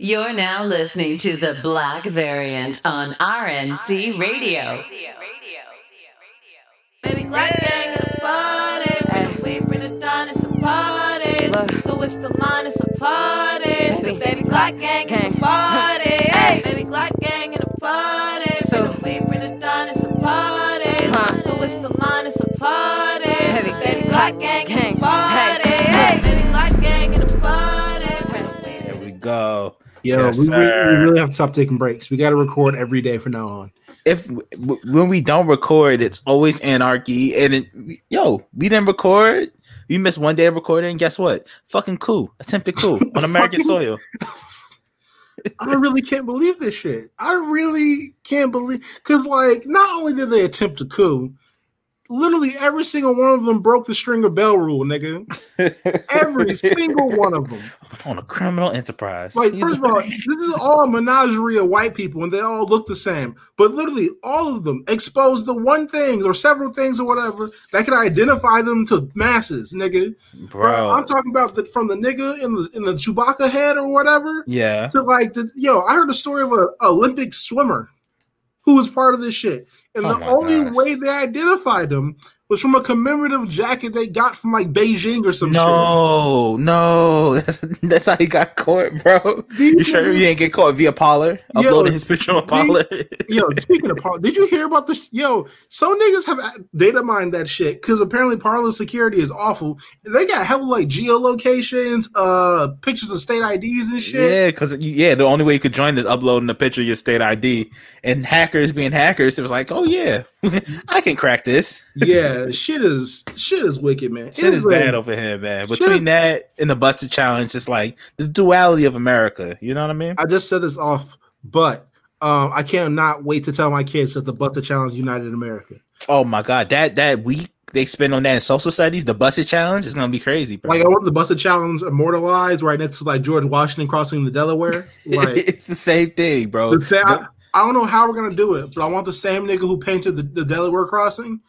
You're now listening to the Black Variant on RNC Radio. Baby Glock gang in the party. When we bring it down, it's a party. It's the so it's the line, it's a party. It's the baby Glock gang, it's a party. Hey, baby Glock gang in the party. So- when we bring it down, it's a party. It's the Huh. so it's the line, it's a party. It's the baby Glock gang, Gang. it's a party. Hey. Hey, baby Glock gang in the party. There we go. Yo, Yes, we, we, we really have to stop taking breaks. We got to record every day from now on. If w- when we don't record, it's always anarchy. And it, yo, we didn't record. We missed one day of recording. Guess what? Fucking coup. Attempted coup on American soil. I really can't believe this shit. I really can't believe because, like, not only did they attempt a coup, literally every single one of them broke the stringer bell rule, nigga. Every single one of them. on a criminal enterprise. Like, first of all, this is all a menagerie of white people, and they all look the same. But literally, all of them expose the one thing or several things or whatever that can identify them to masses, nigga. bro. I'm talking about the, from the nigga in the in the Chewbacca head or whatever yeah. to like the yo. I heard a story of an Olympic swimmer who was part of this shit, and Oh the only way they identified him was from a commemorative jacket they got from like Beijing or some shit. No, no, that's, that's how he got caught, bro. You sure you didn't get caught via Parler? Yo, Uploading his picture on Parler. Yo, speaking of Parler, did you hear about this? Yo, some niggas have data mined that shit because apparently Parler security is awful. They got hella like geolocations, uh, pictures of state IDs and shit. Yeah, because yeah, the only way you could join is uploading a picture of your state ID. And hackers being hackers, it was like, oh yeah, I can crack this. Yeah, shit is shit is wicked, man. Shit It is bad over here, man. Between is- that and the Buss It challenge, it's like the duality of America. You know what I mean? I just said this off, but um, I cannot wait to tell my kids that the Buss It Challenge united America. Oh my god, that that week they spend on that in social studies, the Buss It challenge is gonna be crazy, bro. Like I want the Buss It Challenge immortalized right next to like George Washington crossing the Delaware. Like it's the same thing, bro. the sa- I, I don't know how we're gonna do it, but I want the same nigga who painted the, the Delaware crossing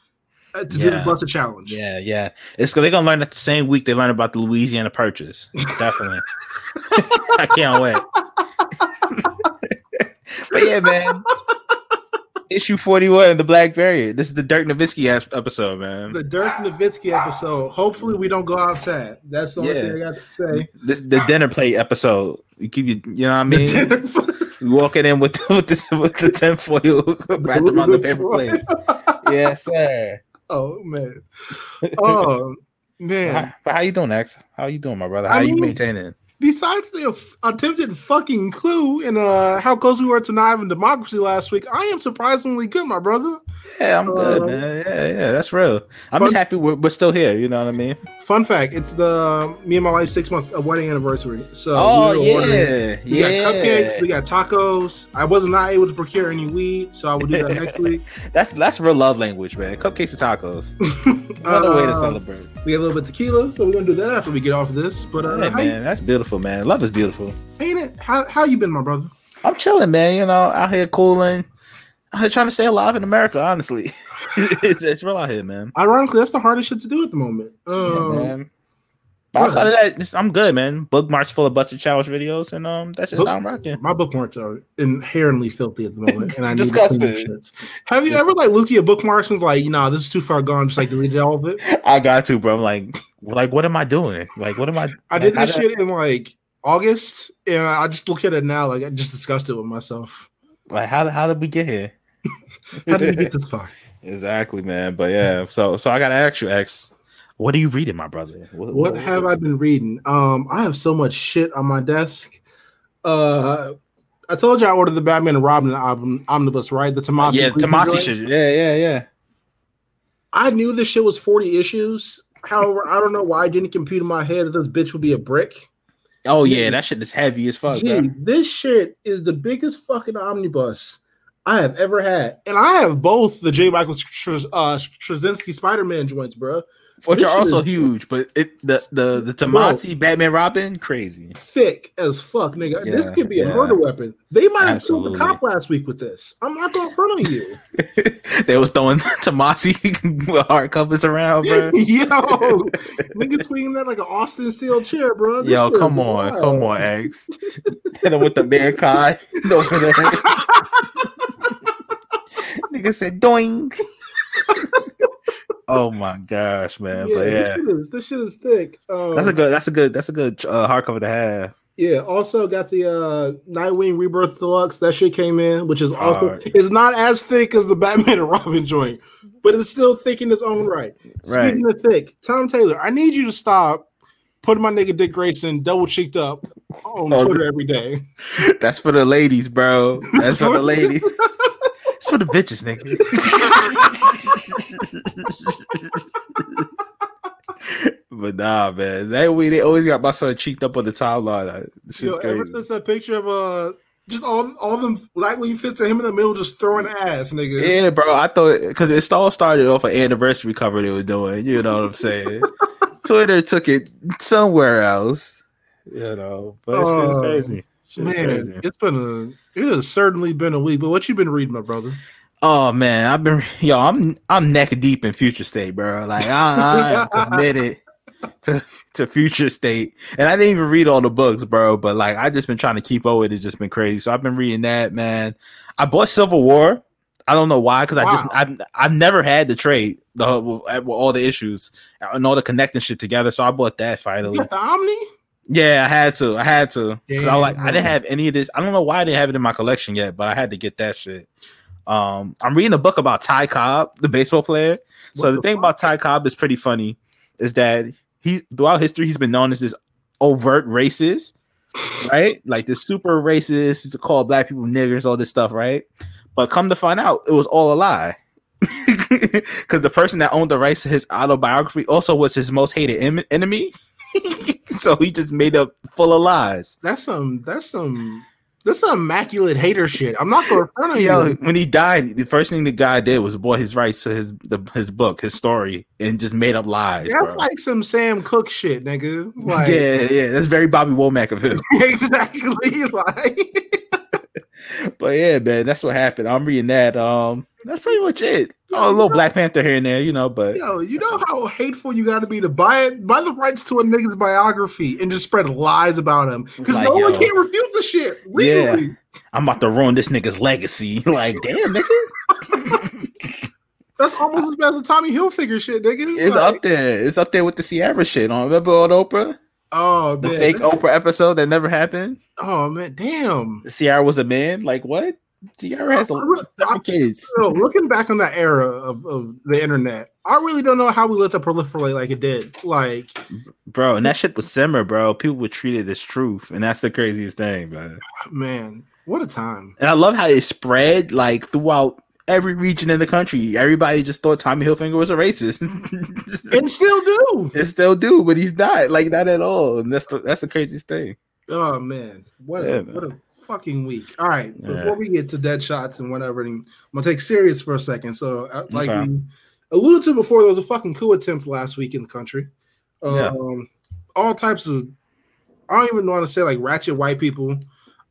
uh, to do the Yeah. Buss It Challenge. Yeah, yeah. It's they're gonna learn that the same week they learn about the Louisiana Purchase. Definitely. I can't wait. but yeah, man. Issue 41 the Black Variant. This is the Dirk Nowitzki episode, man. The Dirk Nowitzki episode. Hopefully, we don't go outside. That's the only Yeah. thing I got to say. This the dinner plate episode. You keep you, you know what I mean? Walking in with with this with the tinfoil wrapped around the paper plate. Yes, sir. Oh man. Oh man. How, but how you doing, X? How you doing, my brother? I How you mean- maintaining? Besides the attempted fucking clue and uh how close we were to not having democracy last week, I am surprisingly good, my brother. Yeah, I'm good, Uh, man. Yeah, yeah, that's real. I'm fun- just happy we're, we're still here. You know what I mean? Fun fact: It's the me and my wife's six month uh, wedding anniversary. So Oh we were ordering- yeah, We yeah. got cupcakes, we got tacos. I was not able to procure any weed, so I will do that next week. That's that's real love language, man. Cupcakes and tacos. What a way to Uh, celebrate. We got a little bit of tequila, so we're gonna do that after we get off of this. But uh, Yeah, how, you, man, that's beautiful, man. Love is beautiful. ain't it? How how you been, my brother? I'm chilling, man. You know, out here cooling, out here trying to stay alive in America. Honestly, it's, it's real out here, man. Ironically, that's the hardest shit to do at the moment. Yeah, Um, man. But outside of that, I'm good, man. Bookmarks full of Buss It challenge videos, and um, that's just Book- how I'm rocking. My bookmarks are inherently filthy at the moment, and I need to clean shits. Have you ever like looked at your bookmarks and was like, nah, this is too far gone, just like deleted all of it? I got to, bro. I'm like, like, what am I doing? Like, what am I? I did this shit in like August, and I just look at it now, like I just discussed it with myself. Like, how how did we get here? How did we get this far? exactly, man. But yeah, so so I gotta ask you, X, what are you reading, my brother? What have I been reading? Um, I have so much shit on my desk. Uh, I told you I ordered the Batman and Robin album omnibus, right? The Tomasi. yeah, Tomasi shit. Yeah, yeah, yeah. I knew this shit was 40 issues. However, I don't know why I didn't compute in my head that this bitch would be a brick. Oh yeah, that shit is heavy as fuck. Gee, bro. this shit is the biggest fucking omnibus I have ever had. And I have both the J. Michael Str- uh, Spider Man joints, bro. Which are also huge. But it the the the Tomasi Batman Robin crazy. thick as fuck, nigga. this could be a murder weapon. They might have killed the cop last week with this. I'm not going front of you. they was throwing Tomasi hard covers around, bro. Yo, nigga swinging that like an Austin steel chair, bro. This Yo, come on, wild. come on, X. Hit him with the mankind over there. Nigga said doing. Oh my gosh, man! Yeah, but This, shit is, this shit is thick. Um, that's a good, that's a good, that's a good uh, hardcover to have. Yeah, also got the uh Nightwing Rebirth Deluxe. That shit came in, which is also it's not as thick as the Batman and Robin joint, but it's still thick in its own right. Right. Speaking of thick, Tom Taylor, I need you to stop putting my nigga Dick Grayson double cheeked up on Oh, Twitter every day. That's for the ladies, bro. That's for the ladies. It's for the bitches, nigga. But nah, man. That way they always got my son cheeked up on the timeline. She's Yo, ever crazy. since that picture of uh just all all them Nightwing fits of him in the middle just throwing ass, nigga. Yeah, bro. I thought because it all started off an anniversary cover they were doing. You know what I'm saying? Twitter took it somewhere else. You know, but it's Oh, crazy. Shit's Man, crazy. it's been a it has certainly been a week. But what you been reading, my brother? Oh man, I've been yo. I'm I'm neck deep in future state, bro. Like I, I am committed to to future state, and I didn't even read all the books, bro. But like I just been trying to keep up with it. It's just been crazy. So I've been reading that, man. I bought Civil War. I don't know why, because I just I've, I've never had the trade the with all the issues and all the connecting shit together. So I bought that finally. You got the Omni? Yeah, I had to. I had to. Cause I like, I didn't have any of this. I don't know why I didn't have it in my collection yet, but I had to get that shit. Um, I'm reading a book about Ty Cobb, the baseball player. so the, the thing fuck? about Ty Cobb is pretty funny, is that he throughout history he's been known as this overt racist, right? Like this super racist to call black people niggers, all this stuff, right? But come to find out, it was all a lie. Because the person that owned the rights to his autobiography also was his most hated em- enemy. so he just made up full of lies. That's some that's some that's some immaculate hater shit. I'm not going to front of Yo, you. when he died, the first thing the guy did was bought his rights to his the, his book, his story, and just made up lies. That's bro. like some Sam Cooke shit, nigga. Like yeah, yeah, that's very Bobby Womack of him. exactly. Like but yeah, man, that's what happened. I'm reading that. Um, that's pretty much it. Oh, a little Black Panther here and there, you know, but yo, you know how hateful you got to be to buy it, buy the rights to a nigga's biography and just spread lies about him because Like, no one yo. can refute the shit legally. I'm about to ruin this nigga's legacy. like, damn, nigga, That's almost as bad as the Tommy Hilfiger shit, nigga. it's Like, up there. It's up there with the Ciara shit. On remember on Oprah, Oh the man, fake Oprah episode that never happened. oh man, damn. Ciara was a man. Like what? Ciara has a re- different kids. So looking back on that era of, of the internet, I really don't know how we let that proliferate like it did. Like, bro. And that shit was simmer, bro. People would treat it as truth, and that's the craziest thing, man. man, what a time. And I love how it spread like throughout every region in the country. Everybody just thought Tommy Hilfiger was a racist, And still do. and still do, but he's not. Like not at all. And that's the that's the craziest thing. Oh man, what Yeah, a, man. what a fucking week. All right, Yeah. before we get to dead shots and whatever, I'm gonna take serious for a second. So, uh, like Okay. we alluded to before, there was a fucking coup attempt last week in the country. Um, Yeah. all types of I don't even want to say like ratchet white people.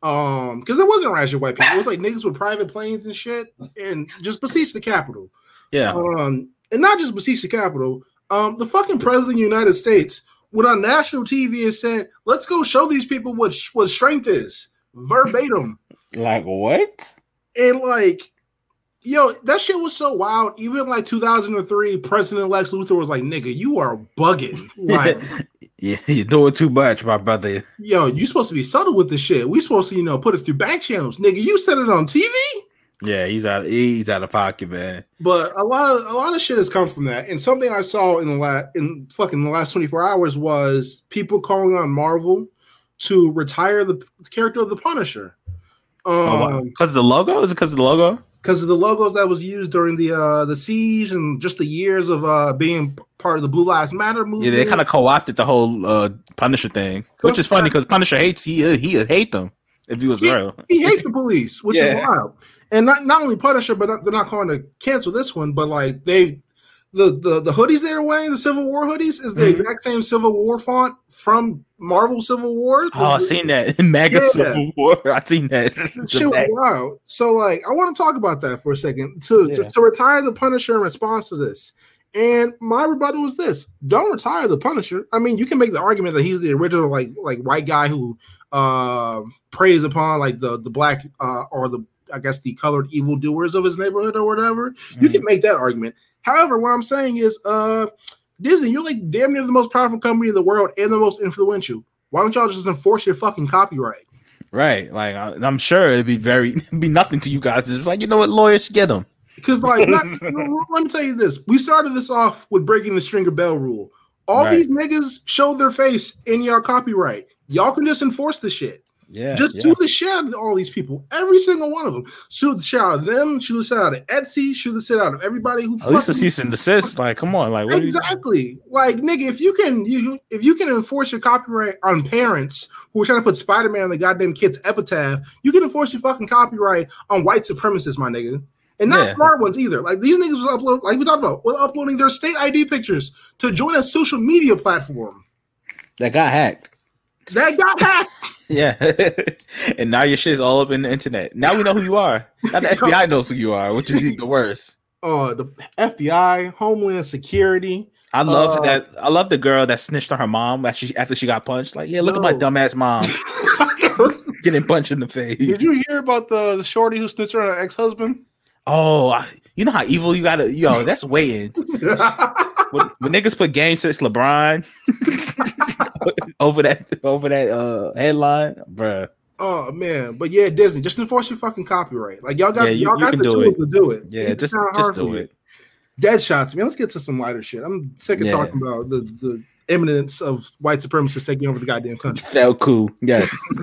Um, because it wasn't ratchet white people, it was like niggas with private planes and shit, and just besiege the Capitol. Yeah, Um, and not just besiege the Capitol. Um, the fucking president of the United States went on national TV and said, "Let's go show these people what what strength is." Verbatim, like what? and like, yo, that shit was so wild. Even like 2003, President Lex Luthor was like, "Nigga, you are bugging." Like, yeah, you're doing too much, my brother. yo, you supposed to be subtle with this shit. We supposed to, you know, put it through back channels, nigga. You said it on TV. Yeah, he's out. Of, He's out of pocket, man. But a lot of a lot of shit has come from that. And something I saw in the last in fucking the last 24 hours was people calling on Marvel to retire the character of the Punisher. Oh, Um Because the logo is it because of the logo? Because of the logos that was used during the uh the siege and just the years of uh being part of the Blue Lives Matter movement. Yeah, they kind of co-opted the whole uh, Punisher thing, which is funny because Punisher hates he uh, he would hate them if he was Yeah. real. he hates the police, which is wild. And not, not only Punisher, but not, they're not calling to cancel this one, but like they the, the the hoodies they're wearing, the Civil War hoodies, is the Mhm. exact same Civil War font from Marvel Civil War. Oh, I seen that in MAGA Yeah. Civil War. I seen that. Shit wild. So, like, I want to talk about that for a second. To, to Yeah. to retire the Punisher in response to this, and my rebuttal was this: Don't retire the Punisher. I mean, you can make the argument that he's the original, like, like white guy who uh, preys upon like the the black uh, or the I guess the colored evildoers of his neighborhood or whatever. You Mhm. can make that argument. However, what I'm saying is, uh, Disney, you're like damn near the most powerful company in the world and the most influential. Why don't y'all just enforce your fucking copyright? Right. Like I, I'm sure it'd be very it'd be nothing to you guys. It's like you know what, lawyers get them. Because, like, not, let me tell you this: we started this off with breaking the stringer bell rule. All Right. these niggas show their face in y'all copyright. Y'all can just enforce the shit. Yeah. just yeah. sue the shit out of all these people, every single one of them. Sue the shit out of them. Sue the shit out of Etsy. Sue the shit out of everybody who. At least a cease and desist. Like, come on, like what Exactly. Like nigga, if you can you if you can enforce your copyright on parents who are trying to put Spider-Man on the goddamn kid's epitaph, you can enforce your fucking copyright on white supremacists, my nigga. And not Yeah. smart ones either. Like these niggas was upload like we talked about, was uploading their state ID pictures to join a social media platform. that got hacked. That got hacked. Yeah. and now your shit's all up in the internet. Now we know who you are. Now the FBI knows who you are, which is the worst. Uh the FBI, Homeland Security. I love Uh, that. I love the girl that snitched on her mom after she, after she got punched. Like, yeah, look at my dumbass mom getting punched in the face. Did you hear about the, the shorty who snitched on her ex-husband? Oh, I, you know how evil you gotta. Yo, that's waiting. when, when niggas put game six LeBron over that over that uh headline, bruh. Oh man, but yeah, Disney, just enforce your fucking copyright. Like y'all got, Yeah, you- y'all you got the tools it. to do it. Yeah, It's just just do it. Dead shots, man. Let's get to some lighter shit. I'm sick of Yeah. talking about the the imminence of white supremacists taking over the goddamn country. Felt cool. Yes.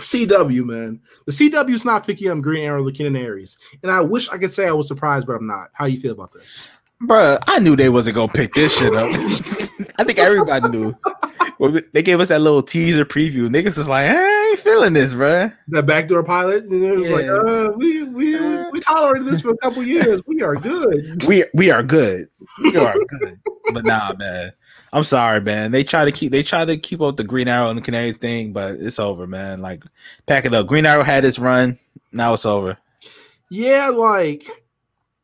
CW, man. The CW is not picking up Green Arrow, the Aries. and I wish I could say I was surprised, but I'm not. How you feel about this? Bruh, I knew they wasn't gonna pick this shit up. I think everybody knew. When they gave us that little teaser preview. Niggas was like, I ain't feeling this, bruh. That backdoor pilot, and it was like, Yeah. uh, we we Uh. we tolerated this for a couple years. We are good. We we are good. We are good. But nah, man. I'm sorry, man. They try to keep they try to keep up the Green Arrow and the Canaries thing, but it's over, man. Like, pack it up. Green Arrow had its run. Now it's over. Yeah, like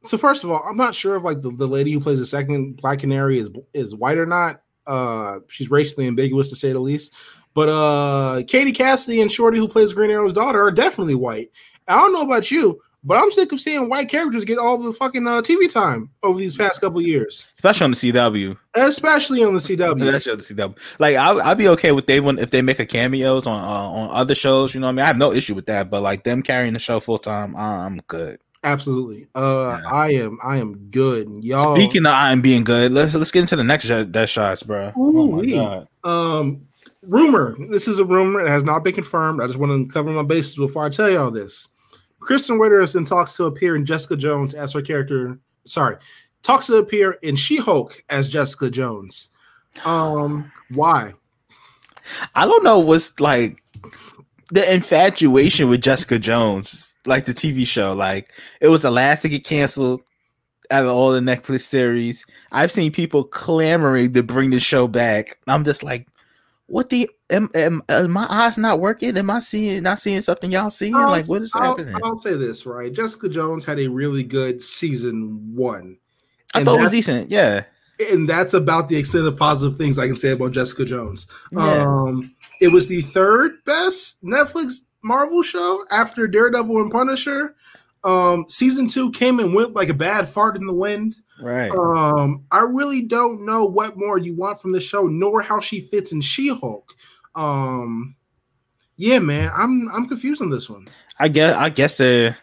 so. First of all, I'm not sure if like the, the lady who plays the second Black Canary is is white or not. Uh, she's racially ambiguous to say the least. But uh, Katie Cassidy and Shorty, who plays Green Arrow's daughter, are definitely white. I don't know about you, but I'm sick of seeing white characters get all the fucking uh, TV time over these past couple years, Especially on the CW. especially on the CW. Especially on the CW. Like, I, I'd be okay with they when if they make a cameos on uh, on other shows. You know what I mean? I have no issue with that. But like them carrying the show full time, I'm good. Absolutely. Uh, Yeah. I am. I am good. Y'all. Speaking of I'm being good, let's let's get into the next sh- death shots, bro. Oh my Ooh-wee. god. Um, rumor. This is a rumor. It has not been confirmed. I just want to cover my bases before I tell you all this. Krysten Ritter is in talks to appear in Jessica Jones as her character. Sorry, talks to appear in She-Hulk as Jessica Jones. Um, why? I don't know what's like the infatuation with Jessica Jones, like the TV show. Like it was the last to get canceled out of all the Netflix series. I've seen people clamoring to bring the show back. I'm just like, what the am, am, am my eyes not working? Am I seeing not seeing something y'all seeing? I'll- like what is I'll, happening? I'll say this right. Jessica Jones had a really good season one, I and thought it was decent. Yeah. and that's about the extent of positive things I can say about Jessica Jones. Yeah. Um, it was the third best Netflix Marvel show after Daredevil and Punisher. Um, season two came and went like a bad fart in the wind. right. Um, I really don't know what more you want from the show, nor how she fits in She-Hulk. Um, yeah, man, I'm I'm confused on this one. I guess I guess uh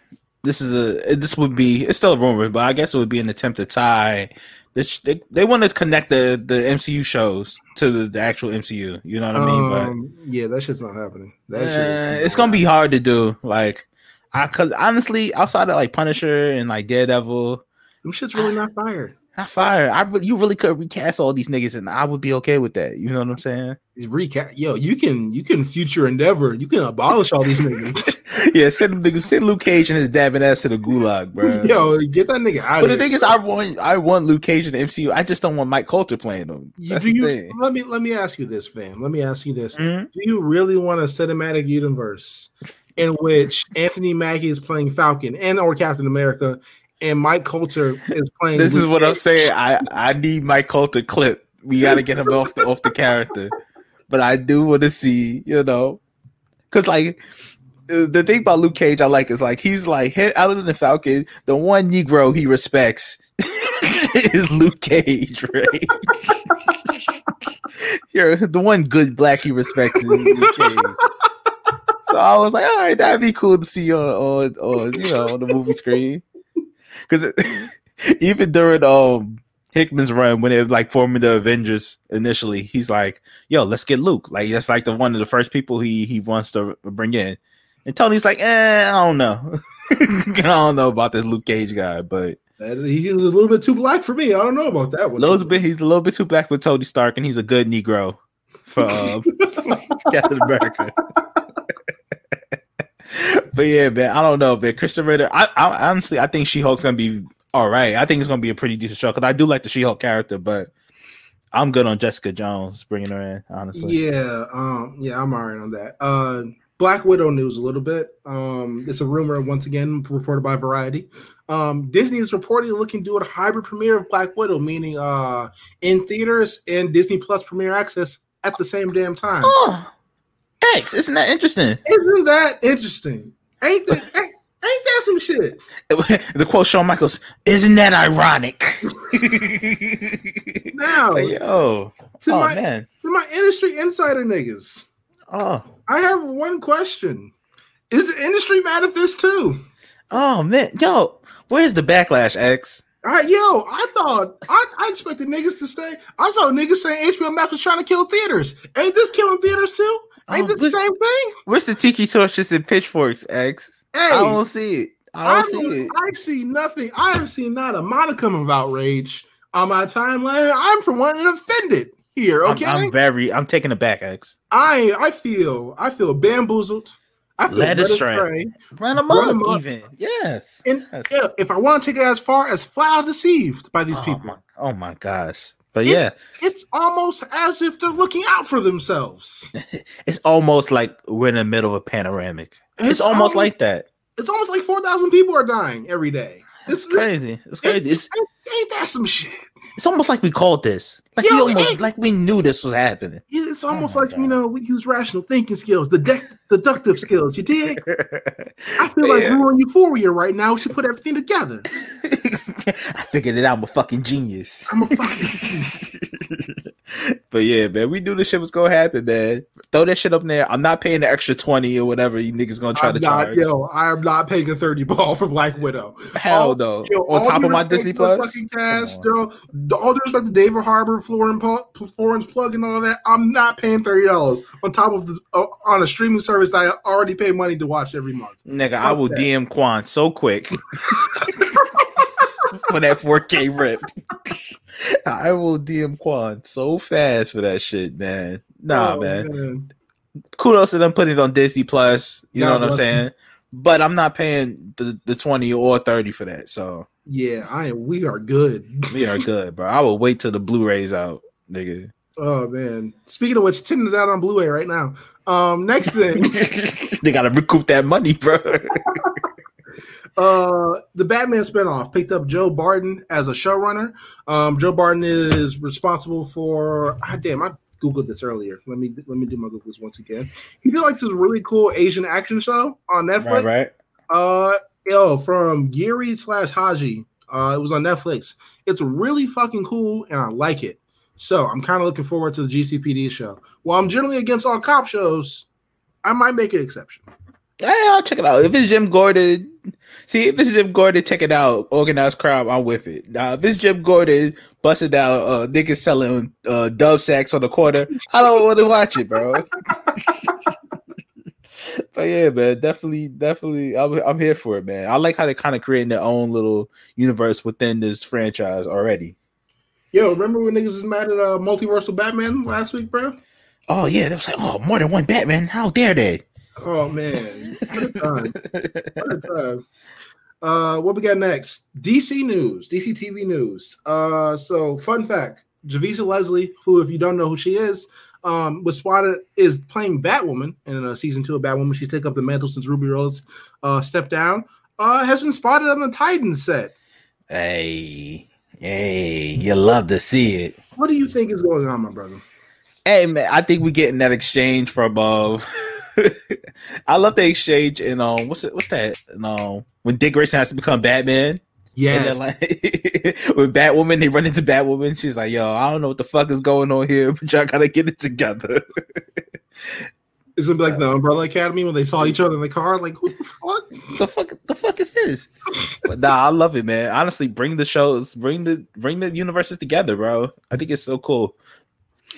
this is a this would be it's still a rumor, but I guess it would be an attempt to tie they, they want to connect the the MCU shows to the, the actual MCU. You know what I mean? but Um, yeah, that shit's not happening. That uh, shit, it's gonna be hard to do. Like I cause honestly, outside of like Punisher and like Daredevil, Them shit's really not fired. Not fire. I re- you really could recast all these niggas, and I would be okay with that. You know what I'm saying? It's recast. Yo, you can you can future endeavor. You can abolish all these niggas. yeah, send them niggas, send Luke Cage and his dabbing ass to the gulag, bro. Yo, get that nigga out but the here. thing is, I want I want Luke Cage in the MCU. I just don't want Mike Colter playing That's do you, let me let me ask you this, fam. Let me ask you this: Mhm. Do you really want a cinematic universe in which Anthony Mackie is playing Falcon and or Captain America, and Mike Colter is playing? This is what I'm saying. I I need Mike Colter clip. We got to get him off the off the character. But I do want to see, you know, because like uh, the thing about Luke Cage, I like is like he's like he- other than the Falcon, the one Negro he respects is Luke Cage, right? You're the one good black he respects is Luke Cage. So I was like, all right, that'd be cool to see on on, on you know on the movie screen. Because even during um Hickman's run when it was like forming the Avengers initially, he's like, "Yo, let's get Luke." Like that's like the one of the first people he he wants to bring in. And Tony's like, "Eh, I don't know. I don't know about this Luke Cage guy, but He's a little bit too black for me. I don't know about that a one. little bit he's a little bit too black with Tony Stark, and he's a good Negro for um, Captain America." But yeah, man, I don't know, man. Krysten Ritter, I, I honestly, I think She Hulk's gonna be all right. I think it's gonna be a pretty decent show because I do like the She Hulk character, but I'm good on Jessica Jones bringing her in. Honestly, Yeah, um, yeah, I'm alright on that. Uh, Black Widow news a little bit. Um, it's a rumor once again reported by Variety. Um, Disney is reportedly looking to do a hybrid premiere of Black Widow, meaning uh, in theaters and Disney Plus premiere access at the same damn time. Oh, X, isn't that interesting? Isn't that interesting? Ain't that ain't, ain't that some shit? the quote Shawn Michaels, isn't that ironic? Now, Like, yo, to oh my man, to my industry insider niggas, oh, I have one question: Is the industry mad at this too? oh man, yo, where's the backlash, X? All right, yo, I thought I, I expected niggas to stay. I saw niggas saying HBO Max was trying to kill theaters. Ain't this killing theaters too? Ain't Oh, this the same thing? Where's the tiki torches and pitchforks, X? Hey, I don't see it. I I, don't see it. I see nothing. I have seen not a modicum of outrage on my timeline. I'm for one offended here. I'm- Okay, I'm, very. I'm taking it back, X. I I feel I feel bamboozled. I feel Led led astray. astray. Run them Run up, 'em up. even. Yes. And Yes. yeah, if I want to take it as far as flat out deceived by these oh people, My, oh my gosh. But It's- yeah, it's almost as if they're looking out for themselves. it's almost like we're in the middle of a panoramic. It's, almost like that. it's almost like four thousand people are dying every day. It's crazy. It's crazy. It's, Ain't, ain't that some shit? it's almost like we called this. Like Yo, we almost like we knew this was happening. It's oh almost my like you know we use rational thinking skills, the deduct- deductive skills. You dig? I feel like Yeah. we're on Euphoria right now. We should put everything together. I figured it out. I'm a fucking genius. I'm a fucking. but yeah, man, we knew this shit was gonna happen, man. Throw that shit up there. I'm not paying the extra twenty or whatever you niggas gonna try I'm to not, charge. yo, I am not paying a thirty ball for Black Widow. Hell all- no. Yo, On top of my Disney Plus. fucking cast, yo, all due respect to David Harbour, Florence, Florence Pugh, and all that. I'm not paying thirty dollars on top of the uh, on a streaming service that I already pay money to watch every month. Nigga, I will that. DM Quan so quick for that 4K rip. I will DM Quan so fast for that shit, man. Nah, Oh, man. Kudos to them putting it on Disney Plus. You know God what I'm saying? But I'm not paying the, the 20 or 30 for that. So Yeah, I am. We are good. we are good, bro. I will wait till the Blu-rays out, nigga. Oh man. Speaking of which, Tenet's out on Blu-ray right now. Um, next thing, they gotta recoup that money, bro. uh, the Batman spinoff picked up Joe Barton as a showrunner. Um, Joe Barton is responsible for. Ah, damn, I googled this earlier. Let me let me do my googles once again. He did like this really cool Asian action show on Netflix. right, right. Uh, yo, from Giri slash Haji. Uh, it was on Netflix. It's really fucking cool, and I like it. So I'm kind of looking forward to the GCPD show. While I'm generally against all cop shows, I might make an exception. Yeah, I'll check it out. If it's Jim Gordon, see if it's Jim Gordon, check it out. Organized crime, I'm with it. Now, if it's Jim Gordon busting down uh niggas selling uh dove sacks on the corner, I don't want to watch it, bro. but yeah, man, definitely, definitely, I'm I'm here for it, man. I like how they're kind of creating their own little universe within this franchise already. Yo, remember when niggas was mad at uh, multiversal Batman last week, bro? Oh yeah, they was like, oh, more than one Batman. How dare they? Oh man, what a time! What a time! Uh, what we got next? DC news, DC TV news. Uh, so fun fact: Javicia Leslie, who, if you don't know who she is, um, was spotted is playing Batwoman in uh, season two of Batwoman. She took up the mantle since Ruby Rose uh, stepped down. Uh, has been spotted on the Titans set. Hey, hey, you love to see it. What do you think is going on, my brother? Hey man, I think we getting that exchange from uh I love the exchange and um what's it what's that? No, when Dick Grayson has to become Batman. Yes. And then like with Batwoman, they run into Batwoman. She's like, "Yo, I don't know what the fuck is going on here, but y'all gotta get it together." It's gonna be like the Umbrella Academy when they saw each other in the car. Like, who the fuck? the fuck, the fuck is this? But nah, I love it, man. Honestly, bring the shows, bring the bring the universes together, bro. I think it's so cool.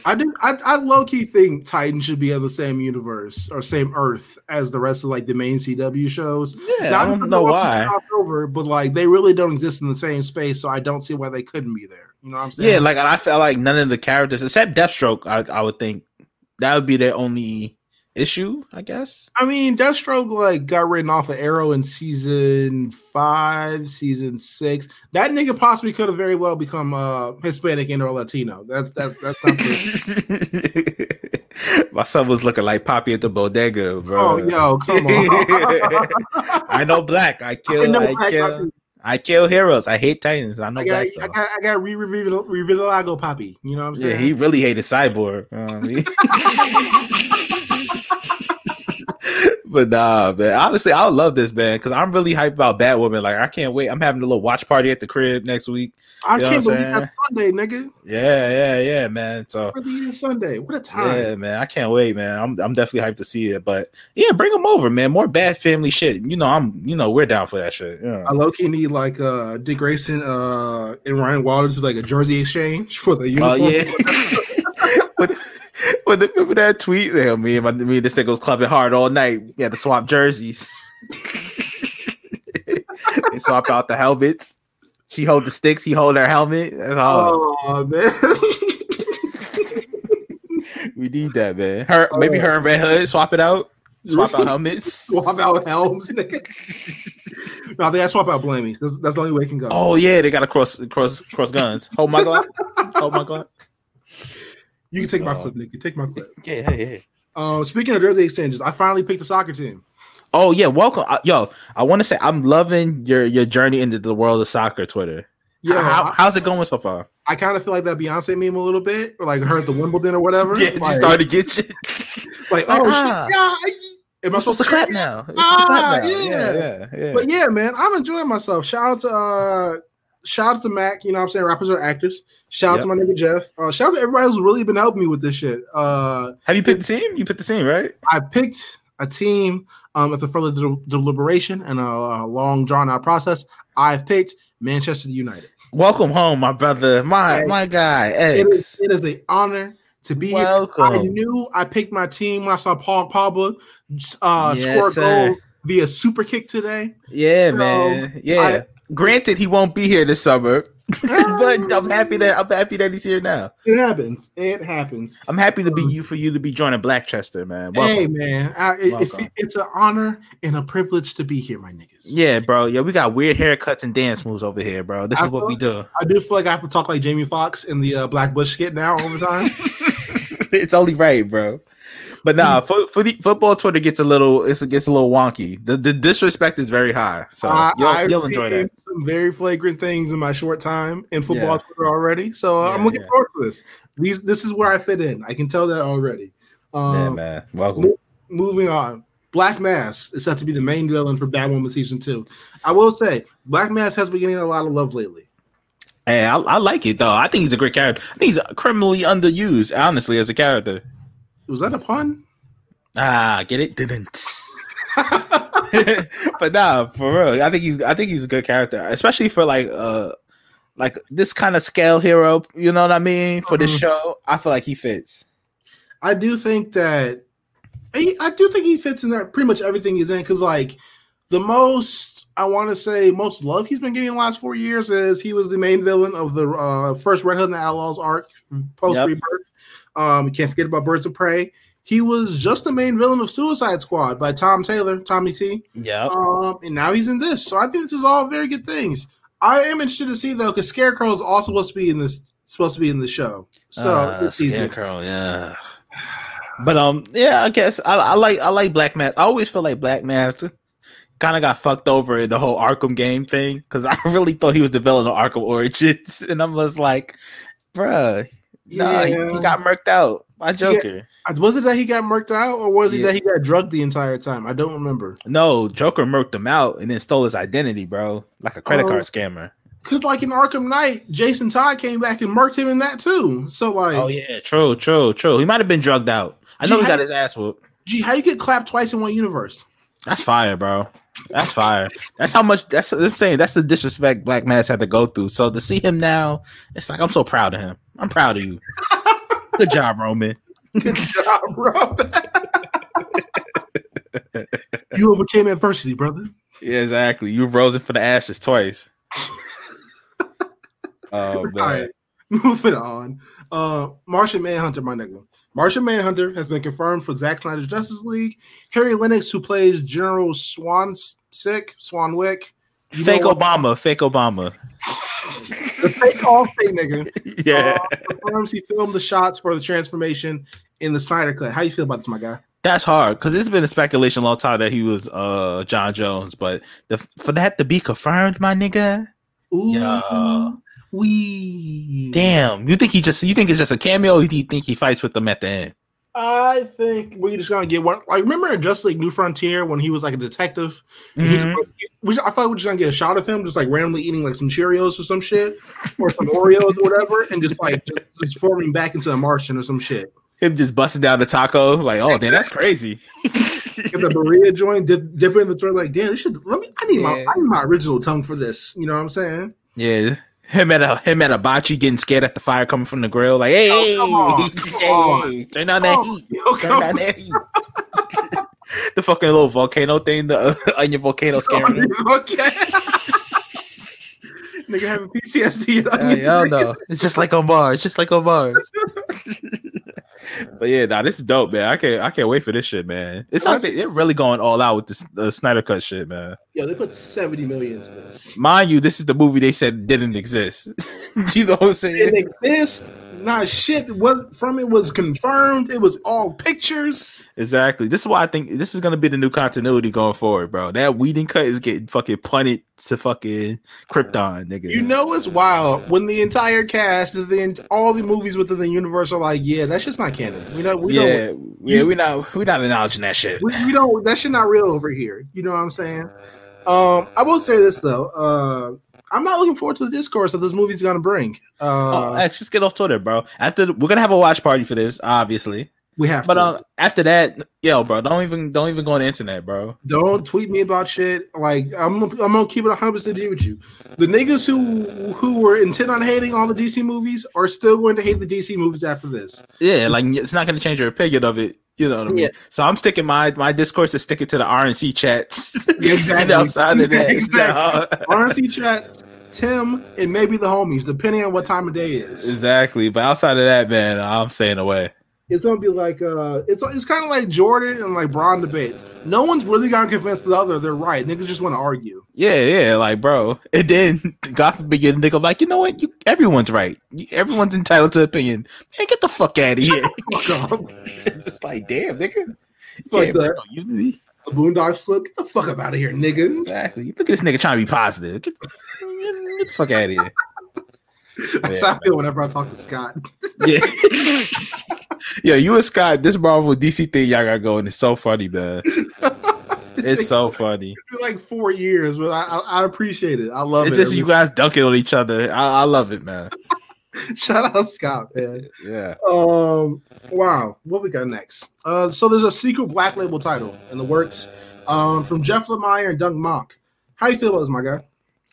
I do. I, I low key think Titan should be on the same universe or same Earth as the rest of like the main CW shows. Yeah, Now, I don't know why. Over, but like they really don't exist in the same space, so I don't see why they couldn't be there. You know what I'm saying? Yeah, like I felt like none of the characters except Deathstroke. I, I would think that would be their only issue, I guess. I mean, Deathstroke like got written off of Arrow in season five, season six. That nigga possibly could have very well become uh Hispanic and or Latino. That's that's that's not. My son was looking like Poppy at the bodega, bro. Oh, yo, come on. I know black. I kill. I know I, Black kill. I kill heroes. I hate Titans. I know I got, black. I got, I got re Revitalago Poppy. You know what I'm saying? yeah, he really hated Cyborg. Uh, he- but nah, man. Honestly, I love this man because I'm really hyped about Batwoman. Like, I can't wait. I'm having a little watch party at the crib next week. I can't believe that's Sunday, nigga. Yeah, yeah, yeah, man. So Really Sunday. What a time. yeah, man. I can't wait, man. I'm I'm definitely hyped to see it. But yeah, bring them over, man. More Bat family shit. You know, I'm you know we're down for that shit. Yeah. I low key need like uh Dick Grayson uh and Ryan Waters like a jersey exchange for the Oh uniform. yeah. when, when the, remember that tweet? Yeah, me and my me and this thing was clubbing hard all night. We had to swap jerseys. they swap out the helmets. She hold the sticks. He hold her helmet. That's all. Oh man. We need that, man. Her maybe her and Red Hood swap it out. Swap out helmets. swap out helms, no, I think I swap out Blamey. That's, that's the only way it can go. Oh yeah, they got to cross cross cross guns. Hold my gun. Hold my gun. You can take my clip, Nick. You take my clip. Yeah, yeah, yeah. Um, speaking of jersey exchanges, I finally picked a soccer team. Oh yeah, welcome, uh, yo. I want to say I'm loving your your journey into the world of soccer. Twitter. Yeah, How, I, how's it going so far? I kind of feel like that Beyonce meme a little bit, or like her at the Wimbledon or whatever. Yeah, like, you started to get you. like, oh ah. shit, yeah. I- Am I supposed to clap clap? now. Ah, to clap now. yeah. yeah, yeah, yeah. But yeah, man, I'm enjoying myself. Shout out to uh shout out to Mac, you know what I'm saying? Rappers are actors. Shout out to my nigga Jeff. Uh shout out to everybody who's really been helping me with this shit. Uh Have you picked the team? You picked the team, right? I picked a team um after further del- deliberation and a, a long drawn out process. I've picked Manchester United. Welcome home, my brother, my Hey. my guy, It is, it is, an honor to be here. I knew I picked my team when I saw Paul Pogba uh, Yes, score a sir. goal via super kick today. Yeah, So, man. Yeah. Granted, he won't be here this summer, but I'm happy that I'm happy that he's here now. It happens. It happens. I'm happy to be you for you to be joining Blackchester, man. Welcome. Hey man, I, it- it's an honor and a privilege to be here, my niggas. Yeah, bro. Yeah, we got weird haircuts and dance moves over here, bro. This I is what we do. I do feel like I have to talk like Jamie Foxx in the uh, Black Bush skit now all the time. it's only right, bro. But nah, fo- footy- football Twitter gets a little it's, it gets a little wonky. The, the disrespect is very high, so I, you'll, I've you'll enjoy that. Some very flagrant things in my short time in football Yeah. Twitter already, so uh, I'm looking yeah. forward to this. These, this is where I fit in. I can tell that already. Um, yeah, man. Welcome. moving on. Black Mask is set to be the main villain for Batwoman season two. I will say, Black Mask has been getting a lot of love lately. Hey, I, I like it though. I think he's a great character. I think he's criminally underused, honestly, as a character. Was that a pun? Ah, get it? Didn't. but nah, for real, I think he's I think he's a good character, especially for like uh like this kind of scale hero. You know what I mean? For this Mhm. show, I feel like he fits. I do think that I I do think he fits in that pretty much everything he's in because like the most I want to say most love he's been getting the last four years is he was the main villain of the uh, first Red Hood and the Outlaws arc post Yep. rebirth. Um, you can't forget about Birds of Prey. He was just the main villain of Suicide Squad by Tom Taylor, Tommy T. Yeah. Um, and now he's in this. So I think this is all very good things. I am interested to see though, because Scarecrow is also supposed to be in this supposed to be in the show. So Uh. Scarecrow, yeah. But um, yeah, I guess I, I like I like Black Mask. I always feel like Black Mask kind of got fucked over in the whole Arkham game thing because I really thought he was developing Arkham Origins, and I'm just like, bruh, nah, he, Yeah. he got murked out by Joker. Was it that he got murked out, or was it that he got drugged the entire time? I don't remember. No, Joker murked him out and then stole his identity, bro, like a credit Oh. card scammer. Because like in Arkham Knight, Jason Todd came back and murked him in that too. So like, Oh yeah, true, true, true. He might have been drugged out. I know Gee, he got his ass whooped. gee, how you get clapped twice in one universe? That's fire, bro. That's fire. That's how much. That's I'm saying. That's the disrespect Black Mask had to go through. So to see him now, it's like I'm so proud of him. I'm proud of you. Good job, Roman. Good job, Roman. you overcame adversity, brother. Yeah, exactly. You've risen for the ashes twice. Oh man. All right, moving on. Uh, Martian Manhunter, my nigga. Martian Manhunter has been confirmed for Zack Snyder's Justice League. Harry Lennix, who plays General Swan Sick, Swanwick. You Fake? Obama. Fake Obama. The fake all fake nigga. Yeah. Uh, confirms he filmed the shots for the transformation in the Snyder cut. How you feel about this, my guy? That's hard because it's been a speculation a long time that he was uh John Jones, but the, for that to be confirmed, my nigga. Ooh, Yeah. we. Damn, you think he just you think it's just a cameo? Or do you think he fights with them at the end? I think we're just gonna get one. Like, remember in Just League New Frontier when he was like a detective? He just- mm-hmm. we I thought we were just gonna get a shot of him just like randomly eating like some Cheerios or some shit, or some Oreos or whatever, and just like just, just forming back into a Martian or some shit. Him just busting down the taco, like, oh damn, that's crazy. Get the burrito joint, dip, dip it in the throat. Like, damn, this should let me. I need my I need my original tongue for this. You know what I'm saying? yeah, him at a him at a bocce getting scared at the fire coming from the grill, like, hey, Oh, come on, come hey, on. turn on that Oh, heat, yo, turn on that heat. the fucking little volcano thing, the uh, onion volcano scaring him. okay. Nigga having PTSD. Uh, y'all know. It's just like on Mars. Just like on Mars. But yeah, nah, this is dope, man. I can't I can't wait for this shit, man. It's like they, they're really going all out with this the Snyder Cut shit, man. Yo, they put 70 million into this. Mind you, this is the movie they said didn't exist. you know what I'm It saying? exists. Not shit was from it was confirmed. It was all pictures. Exactly. This is why I think this is gonna be the new continuity going forward, bro. That Whedon cut is getting fucking punted to fucking Krypton, nigga. You know it's wild when the entire cast, the ent- all the movies within the universe are like, yeah, that's just not canon. We know, we yeah, don't, yeah, you- we not we not acknowledging that shit. we, we don't. That shit not real over here. You know what I'm saying? Um, I will say this though. Uh, I'm not looking forward to the discourse that this movie's gonna bring. Oh, Uh, X, just get off Twitter, bro. After we're gonna have a watch party for this, obviously. we have But to. um, after that, yo, bro, don't even don't even go on the internet, bro. Don't tweet me about shit. Like I'm, I'm gonna keep it 100 percent with you. The niggas who who were intent on hating all the DC movies are still going to hate the DC movies after this. Yeah, like it's not gonna change your opinion of it. You know what I mean? Yeah. So I'm sticking my my discourse is sticking to the RNC chats. Exactly. outside of that, Exactly. no. RNC chats, Tim, and maybe the homies, depending on what time of day it is. exactly. But outside of that, man, I'm staying away. It's gonna be like uh, it's it's kind of like Jordan and like Braun debates. No one's really gonna convince the other they're right. Niggas just want to argue. Yeah, yeah, like bro. And then God forbid you nigga like, you know what? You everyone's right. Everyone's entitled to opinion. Man, get the fuck out of here. It's like, damn, nigga. You like can't bring that. no unity. The Boondocks flip. Get the fuck up out of here, nigga. Exactly. Look at this nigga trying to be positive. Get, get the fuck out of here. That's Yeah. how I feel whenever I talk to Scott. Yeah. yeah, you and Scott, this Marvel DC thing y'all got going is so funny, man. It's so funny. It's been like four years, but I, I, I appreciate it. I love It's it. just you guys dunking on each other. I, I love it, man. Shout out Scott, man. Yeah. Um, wow, what we got next? Uh, so there's a secret Black Label title in the works, um, from Jeff Lemire and Doug Mahnke. How you feel about this, my guy?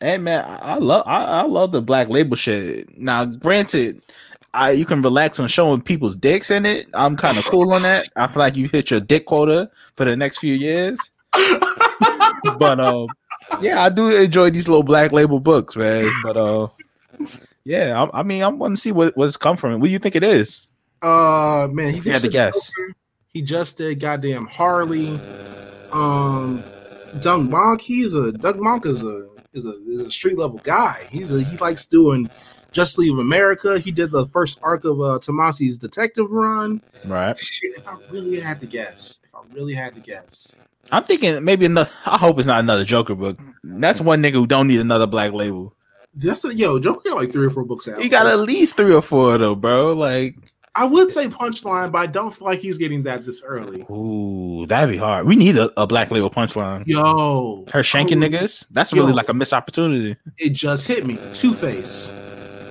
Hey man, I, I love I, I love the black label shit. Now, granted, I you can relax on showing people's dicks in it. I'm kind of cool on that. I feel like you hit your dick quota for the next few years. but um, yeah, I do enjoy these little black label books, man. But uh, yeah, I, I mean, I'm want to see what what's come from it. What do you think it is? Uh, man, he If had to guess. Joker. He just did goddamn Harley. Um, Doug Mahnke. He's a Doug Mahnke is a is a, is a street level guy. He's a he likes doing Just Leave America. He did the first arc of uh, Tomasi's detective run. Right. Shit, if I really had to guess, if I really had to guess, I'm thinking maybe another. I hope it's not another Joker book. That's one nigga who don't need another black label. that's a, yo Joker got like three or four books out. He got at least three or four though, bro. Like, I would say Punchline, but I don't feel like he's getting that this early. ooh, that'd be hard. We need a, a black label punchline. Yo, Her shanking oh, niggas. That's really like a missed opportunity. It just hit me. Two Face.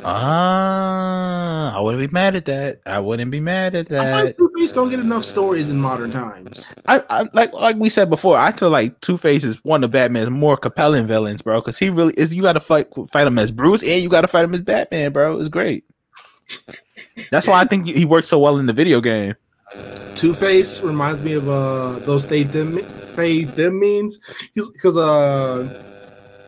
Ah, I wouldn't be mad at that. I wouldn't be mad at that. Two Face don't get enough stories in modern times. I, I like like we said before. I feel like Two Face is one of Batman's more compelling villains, bro. Because he really is. You got to fight fight him as Bruce, and you got to fight him as Batman, bro. It's great. That's why I think he works so well in the video game. Two Face reminds me of uh those they them they them means because uh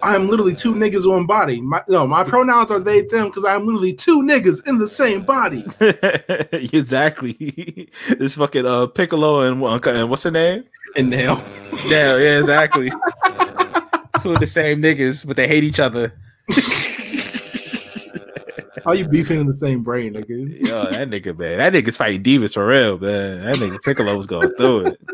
I'm literally two niggas one body. My no, my pronouns are they them because I'm literally two niggas in the same body. exactly. this fucking uh Piccolo and, and what's the name? And now Yeah, yeah, exactly. Two of the same niggas, but they hate each other. How you beefing in the same brain, nigga? Yo, that nigga, man, that nigga's fighting divas for real, man. That nigga Piccolo was going through it.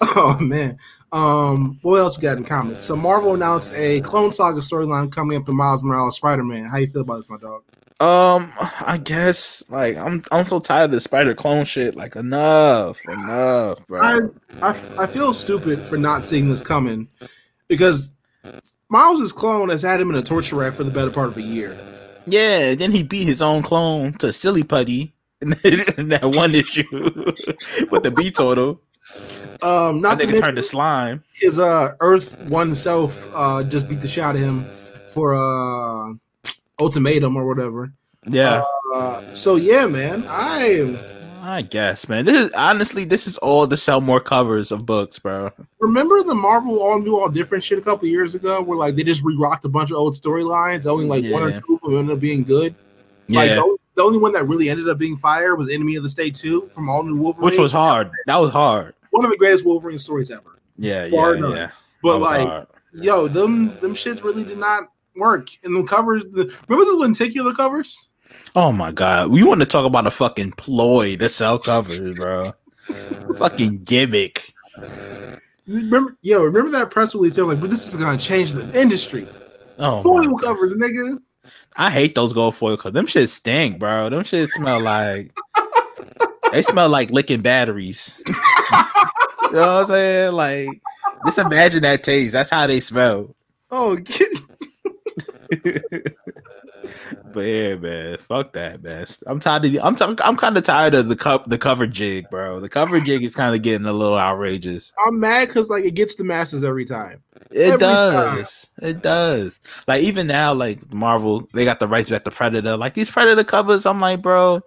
Oh man. Um, what else we got in comics? So Marvel announced a Clone Saga storyline coming up to Miles Morales Spider Man. How you feel about this, my dog? Um, I guess like I'm I'm so tired of the spider clone shit. Like enough, enough, bro. I, I I feel stupid for not seeing this coming because Miles' clone has had him in a torture rack for the better part of a year. Yeah, then he beat his own clone to silly putty in that one issue with the B total. Um, not to think it turned to slime. his uh Earth One self uh just beat the shot at him for uh ultimatum or whatever. Yeah, Uh, so yeah, man, I I guess, man. This is honestly, this is all to sell more covers of books, bro. remember the Marvel all new all different shit a couple years ago, where like they just re-rocked a bunch of old storylines. Only like one or two of them ended up being good. Like Yeah, the, only, the only one that really ended up being fire was Enemy of the State Two from All New Wolverine, which was hard. That was hard. one of the greatest Wolverine stories ever. Yeah, yeah, yeah. But like, hard. yo, them them shits really did not work. And the covers, the, remember the lenticular covers? Oh my god, we want to talk about a fucking ploy to sell covers, bro. fucking gimmick. Remember, yo, remember that press release? They're like, "But this is gonna change the industry." Oh, Foil covers, nigga. I hate those gold foil covers. Them shit stink, bro. Them shit smell like they smell like licking batteries. you know what I'm saying? Like, just imagine that taste. That's how they smell. Oh, get, But yeah, man, fuck that, man. I'm tired of. You. I'm. T- I'm kind of tired of the co- the cover jig, bro. The cover jig is kind of getting a little outrageous. I'm mad because like it gets the masses every time. It Every does. It does. Like even now, like Marvel, they got the rights back to Predator. Like these Predator covers, I'm like, bro,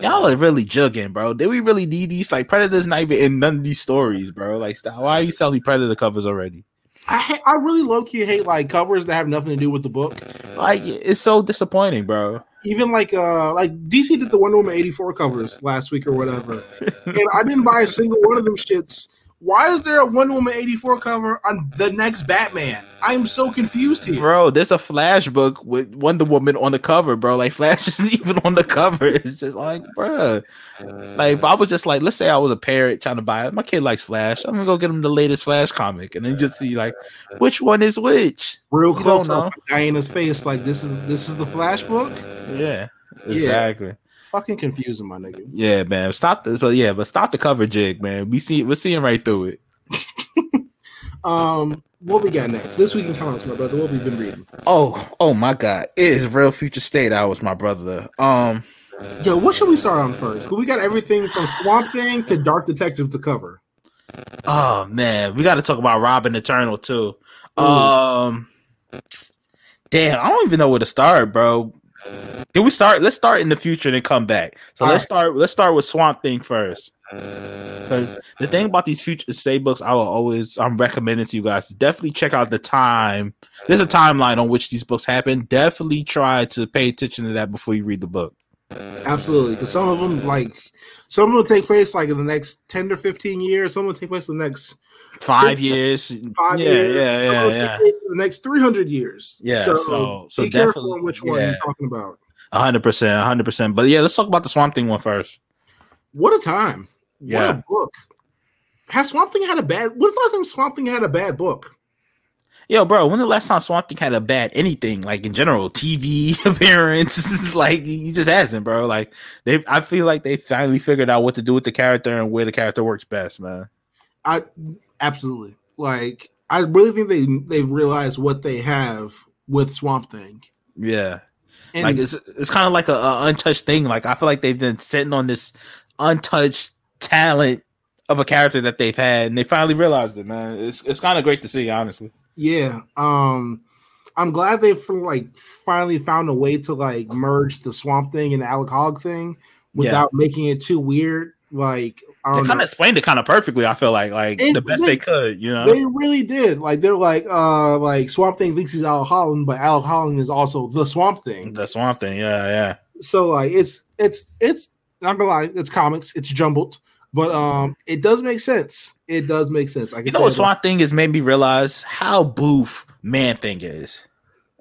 y'all are really jugging, bro. Did we really need these? Like Predator's not even in none of these stories, bro. Like. Why are you selling Predator covers already? I ha- I really low key hate like covers that have nothing to do with the book. Like, it's so disappointing, bro. Even like uh like DC did the Wonder Woman eighty four covers last week or whatever, and I didn't buy a single one of them shits. Why is there a Wonder Woman eighty four cover on the next Batman? I am so confused here. Bro, there's a Flash book with Wonder Woman on the cover, bro. Like Flash is even on the cover. It's just like, bro. Like if I was just like, let's say I was a parent trying to buy it. My kid likes Flash. I'm gonna go get him the latest Flash comic, and then just see like which one is which. Real You close up Diana's face, like this is this is the Flash book. Yeah, Yeah. Exactly. Fucking confusing, my nigga. Yeah, man. Stop this, but yeah, but stop the cover jig, man. We see we're seeing right through it. Um, what we got next? This week in comics, my brother. What we been reading? Oh, oh my God! It is real future state hours, my brother. Um, Yo, what should we start on first? 'Cause we got everything from Swamp Thing to Dark Detective to cover. oh man, we got to talk about Robin Eternal too. Ooh. Um, damn, I don't even know where to start, bro. Can we start? Let's start in the future and then come back. So All let's start. Let's start with Swamp Thing first. Because the thing about these future state books, I will always I'm recommending to you guys definitely check out the time. There's a timeline on which these books happen. Definitely try to pay attention to that before you read the book. Absolutely, because some of them like some of them will take place like in the next ten to fifteen years. Some will take place in the next Five years. five yeah, years. yeah, yeah, yeah. the next three hundred years. Yeah, so, so- so be careful on which one yeah. you're talking about. hundred percent, hundred percent. But yeah, let's talk about the Swamp Thing one first. What a time! Yeah. What a book. Has Swamp Thing had a bad? When's the last time Swamp Thing had a bad book? Yo, bro, when the last time Swamp Thing had a bad anything, like in general, TV appearance, like he just hasn't, bro. Like they, I feel like they finally figured out what to do with the character and where the character works best, man. I absolutely like. I really think they they realize what they have with Swamp Thing. Yeah, And like it's it's kind of like a, a untouched thing. Like I feel like they've been sitting on this untouched talent of a character that they've had, and they finally realized it, man. It's it's kind of great to see, honestly. Yeah. Um I'm glad they for like finally found a way to like merge the swamp thing and the Alec Hogg thing without making it too weird. Like I They kind of explained it kind of perfectly. I feel like like It- the best they- they could, you know. They really did. Like they're like uh like Swamp Thing thinks he's Alec Holland, but Alec Holland is also the Swamp Thing. the Swamp Thing, yeah, yeah. So like it's it's it's not gonna lie, it's comics, it's jumbled, but um it does make sense. It does make sense. I You know what Swamp Thing has made me realize how boof Man Thing is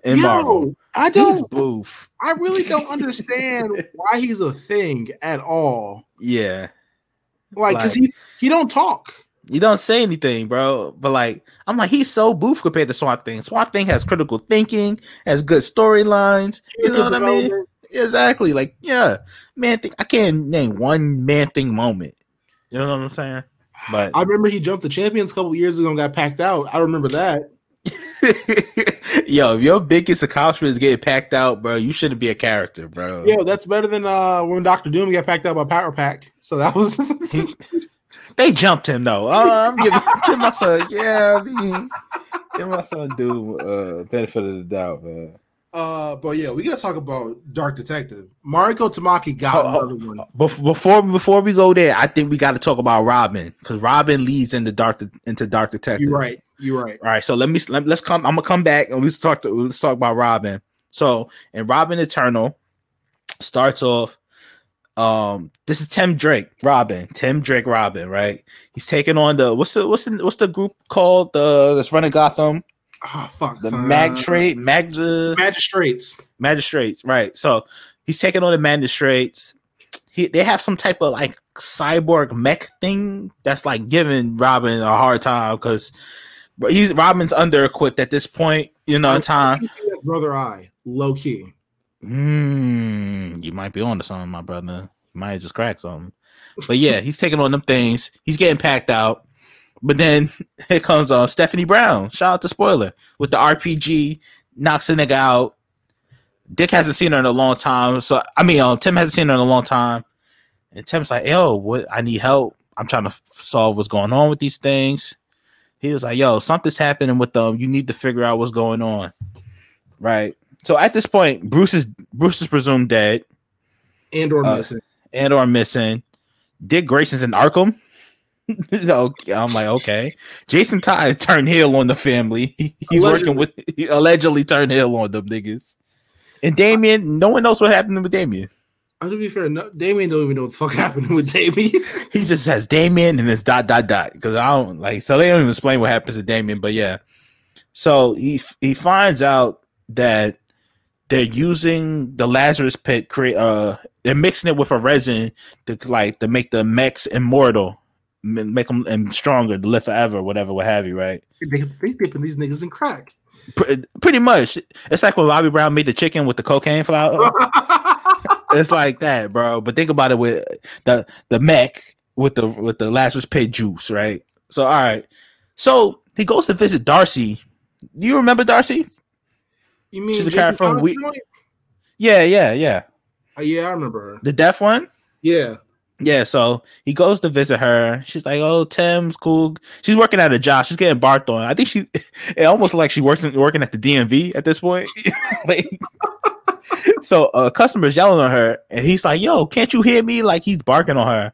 in yo, Marvel. I don't boof. I really don't understand why he's a thing at all. Yeah. Like, cause Like- he he don't talk. He don't say anything, bro. But like, I'm like, he's so boof compared to Swamp Thing. Swamp Thing has critical thinking, has good storylines. You know what I mean? Exactly. Like, yeah, man thing. I can't name one man thing moment. You know what I'm saying? But I remember he jumped the champions a couple years ago and got packed out. I remember that. yo, if your biggest accomplishment is getting packed out, bro, you shouldn't be a character, bro. Yo, that's better than uh when Doctor Doom got packed out by Power Pack. So that was They jumped him though. Uh, I'm giving give my son, yeah, I mean, give my son Doom uh, benefit of the doubt, man. Uh but yeah, we gotta talk about Dark Detective. Mariko Tamaki got Oh, another one. Before before we go there, I think we got to talk about Robin because Robin leads into dark into Dark Detective. You're right. You're right. All right, so let me let, let's come. I'm gonna come back and let's talk. To, let's talk about Robin. So, and Robin Eternal, starts off. Um, this is Tim Drake, Robin. Tim Drake, Robin. Right? He's taking on the what's the what's the what's the group called? The that's running Gotham. Oh fuck. The uh, Magistrate, Mag Magistrates. magistrates. Right. So he's taking on the magistrates. He they have some type of like cyborg mech thing that's like giving Robin a hard time because he's Robin's under equipped at this point. You know, time. Brother Eye, low key. Mm, you might be on to something, my brother. You might just cracked something. But yeah, he's taking on them things. He's getting packed out. But then here comes uh, Stephanie Brown. Shout out to spoiler with the RPG, knocks a nigga out. Dick hasn't seen her in a long time. So I mean, um, Tim hasn't seen her in a long time. And Tim's like, "Yo, what? I need help. I'm trying to f- solve what's going on with these things." He was like, "Yo, something's happening with them. You need to figure out what's going on." Right. So at this point, Bruce is Bruce is presumed dead And or Uh, missing. and or missing. Dick Grayson's in Arkham. okay, I'm like, okay. Jason Todd turned heel on the family. He's working with he allegedly turned heel on them niggas. And Damien, no one knows what happened with Damien. Uh, to be fair, no, Damien don't even know what the fuck happened with Damien. He just says Damien and it's dot dot dot. Because I don't like so they don't even explain what happens to Damien, but yeah. So he he finds out that they're using the Lazarus pit create uh they're mixing it with a resin to like to make the mechs immortal, make them and stronger to live forever, whatever, what have you, right? they they dipping these niggas in crack. Pre- pretty much, it's like when Bobby Brown made the chicken with the cocaine flour. it's like that, bro. But think about it with the the mech with the with the Lazarus pit juice, right? So all right, so he goes to visit Darcy. Do you remember Darcy? You mean She's a character from We- Yeah, yeah, yeah. Uh, yeah, I remember her. The deaf one. Yeah. Yeah, so he goes to visit her. She's like, "Oh, Tim's cool." She's working at a job. She's getting barked on. I think she, it almost like she works in, working at the DMV at this point. like, so a customer's yelling on her, and he's like, "Yo, can't you hear me?" Like he's barking on her.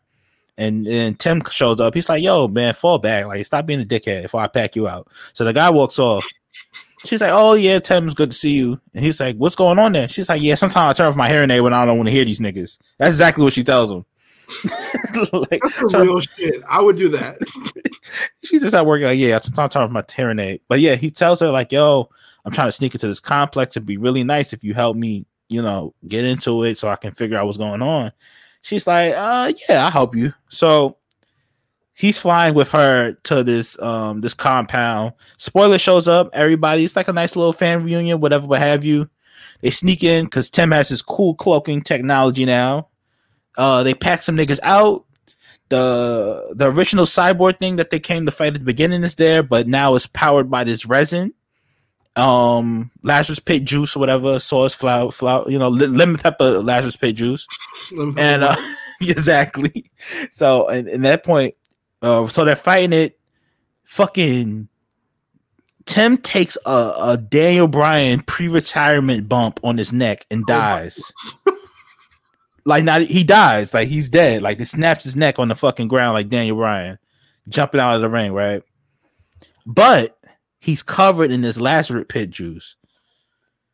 And and Tim shows up. He's like, "Yo, man, fall back. Like, stop being a dickhead before I pack you out." So the guy walks off. She's like, "Oh yeah, Tim's good to see you." And he's like, "What's going on there?" She's like, "Yeah, sometimes I turn off my hearing aid when I don't want to hear these niggas." That's exactly what she tells him. like, That's some so- real shit. I would do that. she's just at work like, yeah, sometimes I turn off my hearing. But yeah, he tells her like, yo, I'm trying to sneak into this complex. It'd be really nice if you help me, you know, get into it so I can figure out what's going on. She's like, uh, yeah, I'll help you. So he's flying with her to this um this compound. Spoiler shows up, everybody, it's like a nice little fan reunion, whatever, what have you. They sneak in because Tim has his cool cloaking technology now. Uh, they pack some niggas out the the original cyborg thing that they came to fight at the beginning is there, but now it's powered by this resin. Um, Lazarus Pit juice or whatever, sauce, flour, flour, you know, lemon pepper Lazarus Pit juice, and uh, exactly. So, and, and that point, uh, so they're fighting it. Fucking Tim takes a, a Daniel Bryan pre-retirement bump on his neck and dies. like not he dies, like he's dead. Like it snaps his neck on the fucking ground like Daniel Bryan jumping out of the ring, right? But he's covered in this Lazarus pit juice.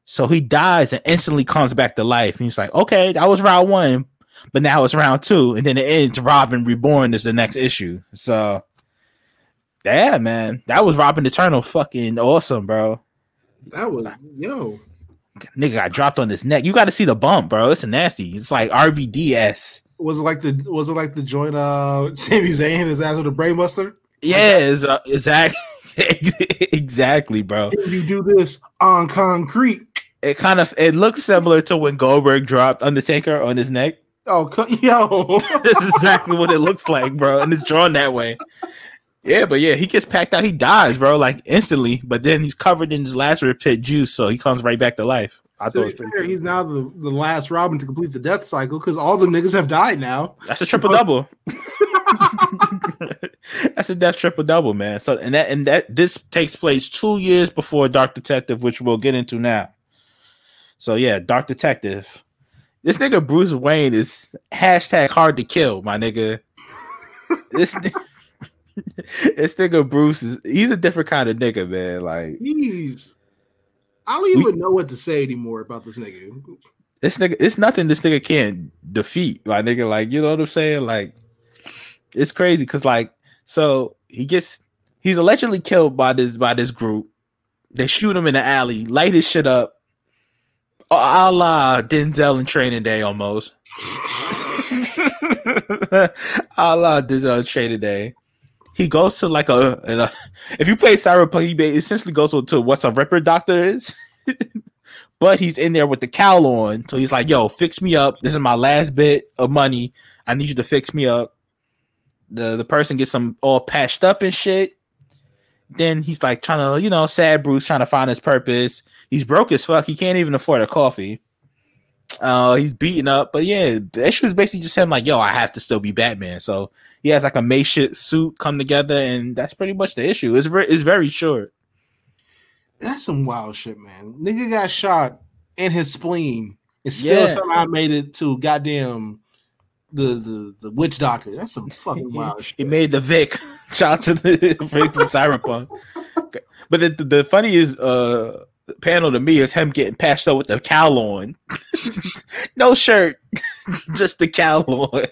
So he dies and instantly comes back to life. And he's like, okay, that was round one, but now it's round two. And then it ends Robin Reborn is the next issue. So yeah, man. That was Robin Eternal fucking awesome, bro. that was yo. Nigga got dropped on his neck. You got to see the bump, bro. It's nasty. It's like RVDS. Was it like the was it like the joint uh Sami Zayn his ass with a brainbuster? Yeah, it's, uh, exactly. exactly, bro. If you do this on concrete. It kind of it looks similar to when Goldberg dropped Undertaker on his neck. Oh yo. That's exactly what it looks like, bro, and it's drawn that way. Yeah, but yeah, he gets packed out. He dies, bro, like instantly. But then he's covered in his Lazarus pit juice, so he comes right back to life. I to thought it be was pretty fair, cool. he's now the, the last Robin to complete the death cycle because all the niggas have died now. That's a triple double. That's a death triple double, man. So and that and that this takes place two years before Dark Detective, which we'll get into now. So yeah, Dark Detective. This nigga Bruce Wayne is hashtag hard to kill, my nigga. This this nigga Bruce is he's a different kind of nigga, man. Like He's I don't even know what to say anymore about this nigga. this nigga, it's nothing this nigga can't defeat. My nigga, like you know what I'm saying? Like it's crazy because like so he gets he's allegedly killed by this by this group. They shoot him in the alley, light his shit up. A la Denzel in Training Day almost. a la Denzel in Training Day. He goes to like a, a if you play Cyberpunk, he essentially goes to what's a Ripper Doctor is. but he's in there with the cowl on. So he's like, yo, fix me up. This is my last bit of money. I need you to fix me up. The the person gets some all patched up and shit. Then he's like trying to, you know, sad Bruce trying to find his purpose. He's broke as fuck. He can't even afford a coffee. Uh, he's beaten up, but yeah, the issue is basically just him like, yo, I have to still be Batman. So he has like a makeshift suit come together, and that's pretty much the issue. It's very, it's very short. That's some wild shit, man. Nigga got shot in his spleen. It still Yeah. somehow made it to goddamn the the the witch doctor. That's some fucking wild shit. He made the Vic. Shout out to the Vic from Cyberpunk. But the, the, the funniest uh, panel to me is him getting patched up with the cowl on. no shirt, just the cowl on.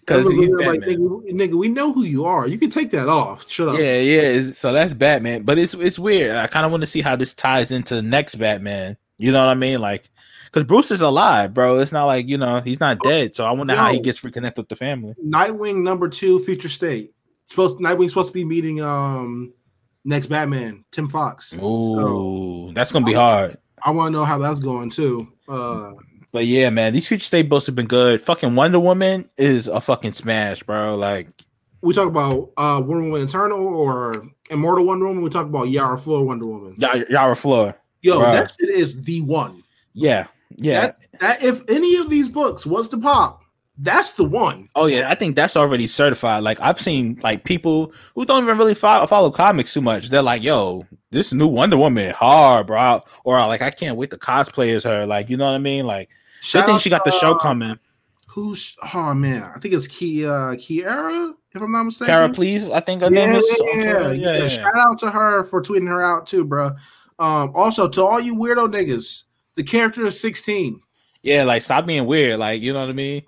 Because he's like, nigga, nigga, we know who you are. You can take that off. Shut up. Yeah, yeah. So that's Batman. But it's it's weird. I kind of want to see how this ties into the next Batman. You know what I mean? Like, because Bruce is alive, bro. It's not like you know he's not dead. So I wonder how he gets reconnected with the family. Nightwing number two, future state. Supposed Nightwing's supposed to be meeting um next Batman, Tim Fox. So Ooh, that's gonna be hard. I want to know how that's going too. Uh But yeah, man, these future state books have been good. Fucking Wonder Woman is a fucking smash, bro. Like, we talk about uh Wonder Woman Eternal or Immortal Wonder Woman. We talk about Yara Flor Wonder Woman. Y- Yara Flor. Yo, Right. that shit is the one. Yeah, yeah. That, that if any of these books was to pop, that's the one. oh yeah, I think that's already certified. Like, I've seen like people who don't even really follow, follow comics too much. They're like, "Yo, this new Wonder Woman hard, bro," or like, "I can't wait to cosplay as her." Like, you know what I mean? Like, they think she got the show uh, coming. who's oh man, I think it's Kia Kiara, if I'm not mistaken. Kara, please. I think her yeah, name is. yeah, yeah, yeah, yeah. Shout out to her for tweeting her out too, bro. Um, also to all you weirdo niggas, the character is 16. Yeah, like stop being weird. Like you know what I mean.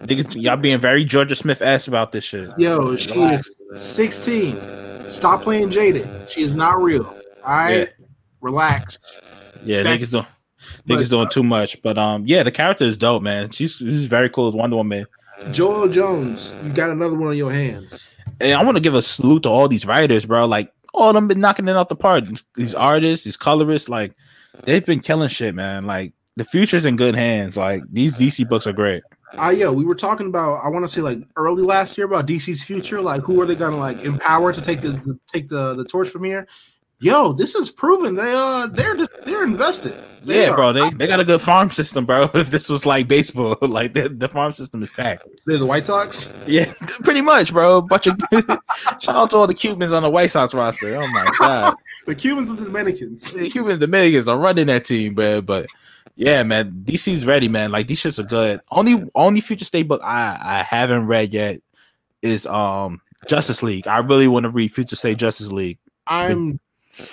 Niggas, y'all being very Georgia Smith ass about this shit. Yo, she Relax. is 16. Stop playing jaded. She is not real. All right, Yeah. relax. Yeah, Back- niggas doing niggas doing too much. But um, yeah, the character is dope, man. She's she's very cool as Wonder Woman. Joëlle Jones, you got another one on your hands. And I want to give a salute to all these writers, bro. Like all of them been knocking it out the park. These artists, these colorists, like they've been killing shit, man. Like the future's in good hands. Like these DC books are great. Uh, yo, we were talking about. I want to say like early last year about DC's future. Like, who are they gonna like empower to take the, the take the the torch from here? Yo, this is proven they uh they're they're invested. They Yeah, bro. They, they got a good farm system, bro. If this was like baseball, like the, the farm system is packed. They're the White Sox. Yeah, pretty much, bro. Bunch of shout out to all the Cubans on the White Sox roster. Oh my god, The Cubans and the Dominicans. the Cubans, Dominicans are running that team, man. But yeah, man, DC's ready, man. Like these shits are good. Only only future state book I I haven't read yet is um Justice League. I really want to read Future State Justice League. I'm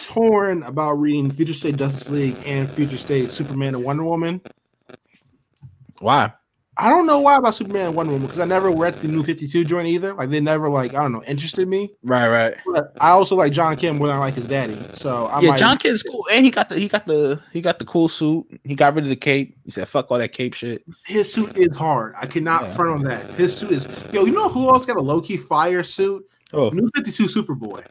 torn about reading Future State Justice League and Future State Superman and Wonder Woman. Why? I don't know why about Superman and Wonder Woman because I never read the new 52 joint either. Like they never like I don't know interested me. Right, right. But I also like Jon Kent more than I like his daddy. So I'm yeah, like, Jon Kent's cool, and he got the he got the he got the cool suit. He got rid of the cape. He said, "Fuck all that cape shit." his suit is hard. I cannot Yeah. front on that. His suit is yo. You know who else got a low key fire suit? Oh, New 52 Superboy.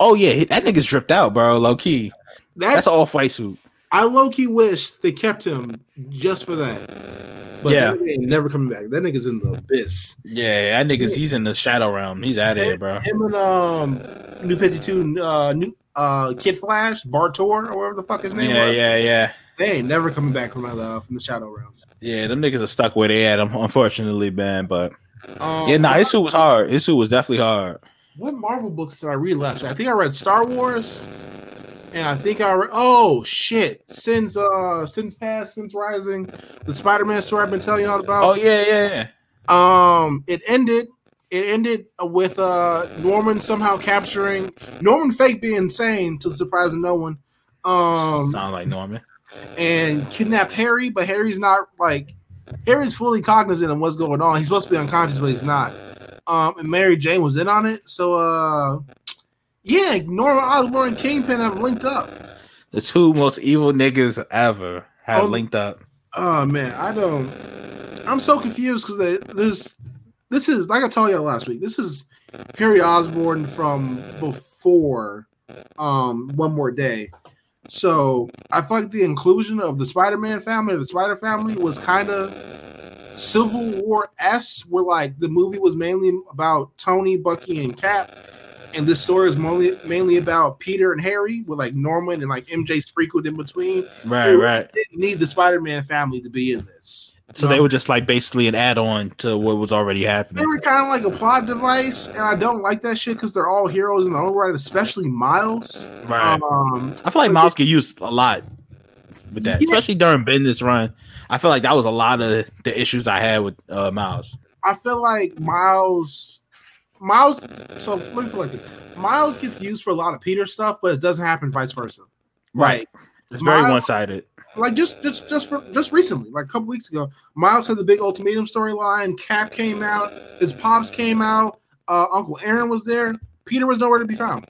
oh yeah, that nigga's dripped out, bro. Low key. That's, That's an off white suit. I low key wish they kept him just for that. But Yeah. that nigga ain't never coming back. That nigga's in the abyss. Yeah, that nigga's he's in the shadow realm. He's out of here, bro. Him and um New 52 uh new uh Kid Flash, Bar Torr, or whatever the fuck his name Yeah, was. yeah, yeah. They ain't never coming back from the from the Shadow Realm. Yeah, them niggas are stuck where they at, um, unfortunately, man. But Um, yeah, nah, his suit was hard. His suit was definitely hard. What Marvel books did I read last year? I think I read Star Wars, and I think I read. Oh shit! Since uh, Sins Past, Sins Rising, the Spider-Man story I've been telling you all about. Oh yeah, yeah, yeah. Um, it ended. It ended with uh Norman somehow capturing Norman Fake being insane to the surprise of no one. Um, Sound like Norman. and kidnapped Harry, but Harry's not like Harry's fully cognizant of what's going on. He's supposed to be unconscious, but he's not. Um, and Mary Jane was in on it, so uh, yeah, Norman Osborn and Kingpin have linked up. The two most evil niggas ever have Oh. linked up. Oh man, I don't. I'm so confused because this this is like I told y'all last week. This is Harry Osborn from before um One More Day. So I feel like the inclusion of the Spider-Man family, the Spider family, was kind of Civil War s, where like the movie was mainly about Tony, Bucky, and Cap, and this story is mainly mainly about Peter and Harry, with like Norman and like MJ sprinkled in between Right, They right. didn't need the Spider-Man family to be in this. So they were just like basically an add-on to what was already happening. they were kind of like a plot device, and I don't like that shit because they're all heroes in their own right, especially Miles. Right. Um, I feel like Miles get used a lot with that, Yeah. especially during Bendis run. I feel like that was a lot of the issues I had with uh, Miles. I feel like Miles, Miles. So let me put it like this: Miles gets used for a lot of Peter stuff, but it doesn't happen vice versa. Right. It's very Miles- one-sided. Like just just just for just recently, like a couple weeks ago, Miles had the big ultimatum storyline. Cap came out, his pops came out, uh, Uncle Aaron was there. Peter was nowhere to be found.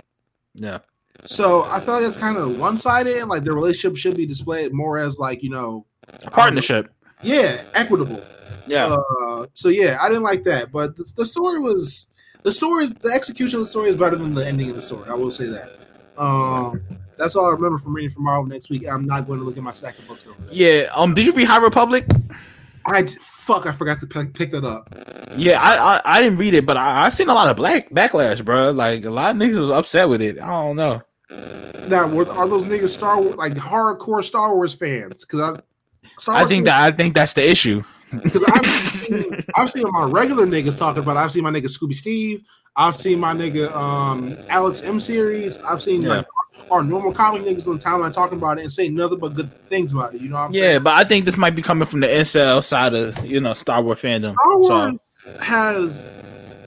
Yeah. So I feel like that's kind of one sided, and like their relationship should be displayed more as like you know, Partnership. yeah, equitable. Yeah. Uh, so yeah, I didn't like that, but the, the story was the story, the execution of the story is better than the ending of the story. I will say that. Um, that's all I remember from reading from Marvel next week. I'm not going to look at my stack of books. yeah. Um. Did you read High Republic? I d- fuck, I forgot to pick, pick that up. Yeah, I, I I didn't read it, but I I seen a lot of black backlash, bro. Like a lot of niggas was upset with it. I don't know. Now, were, are those niggas Star Wars like hardcore Star Wars fans? Because I, Star I Wars think that I think that's the issue. Because I've seen, I've seen my regular niggas talking about. it. I've seen my nigga Scooby Steve. I've seen my nigga um Alex M series. I've seen like are normal comic niggas on the timeline talking about it and saying nothing but good things about it. You know what I'm Yeah, saying? but I think this might be coming from the incel side of you know Star Wars fandom. Star Wars So has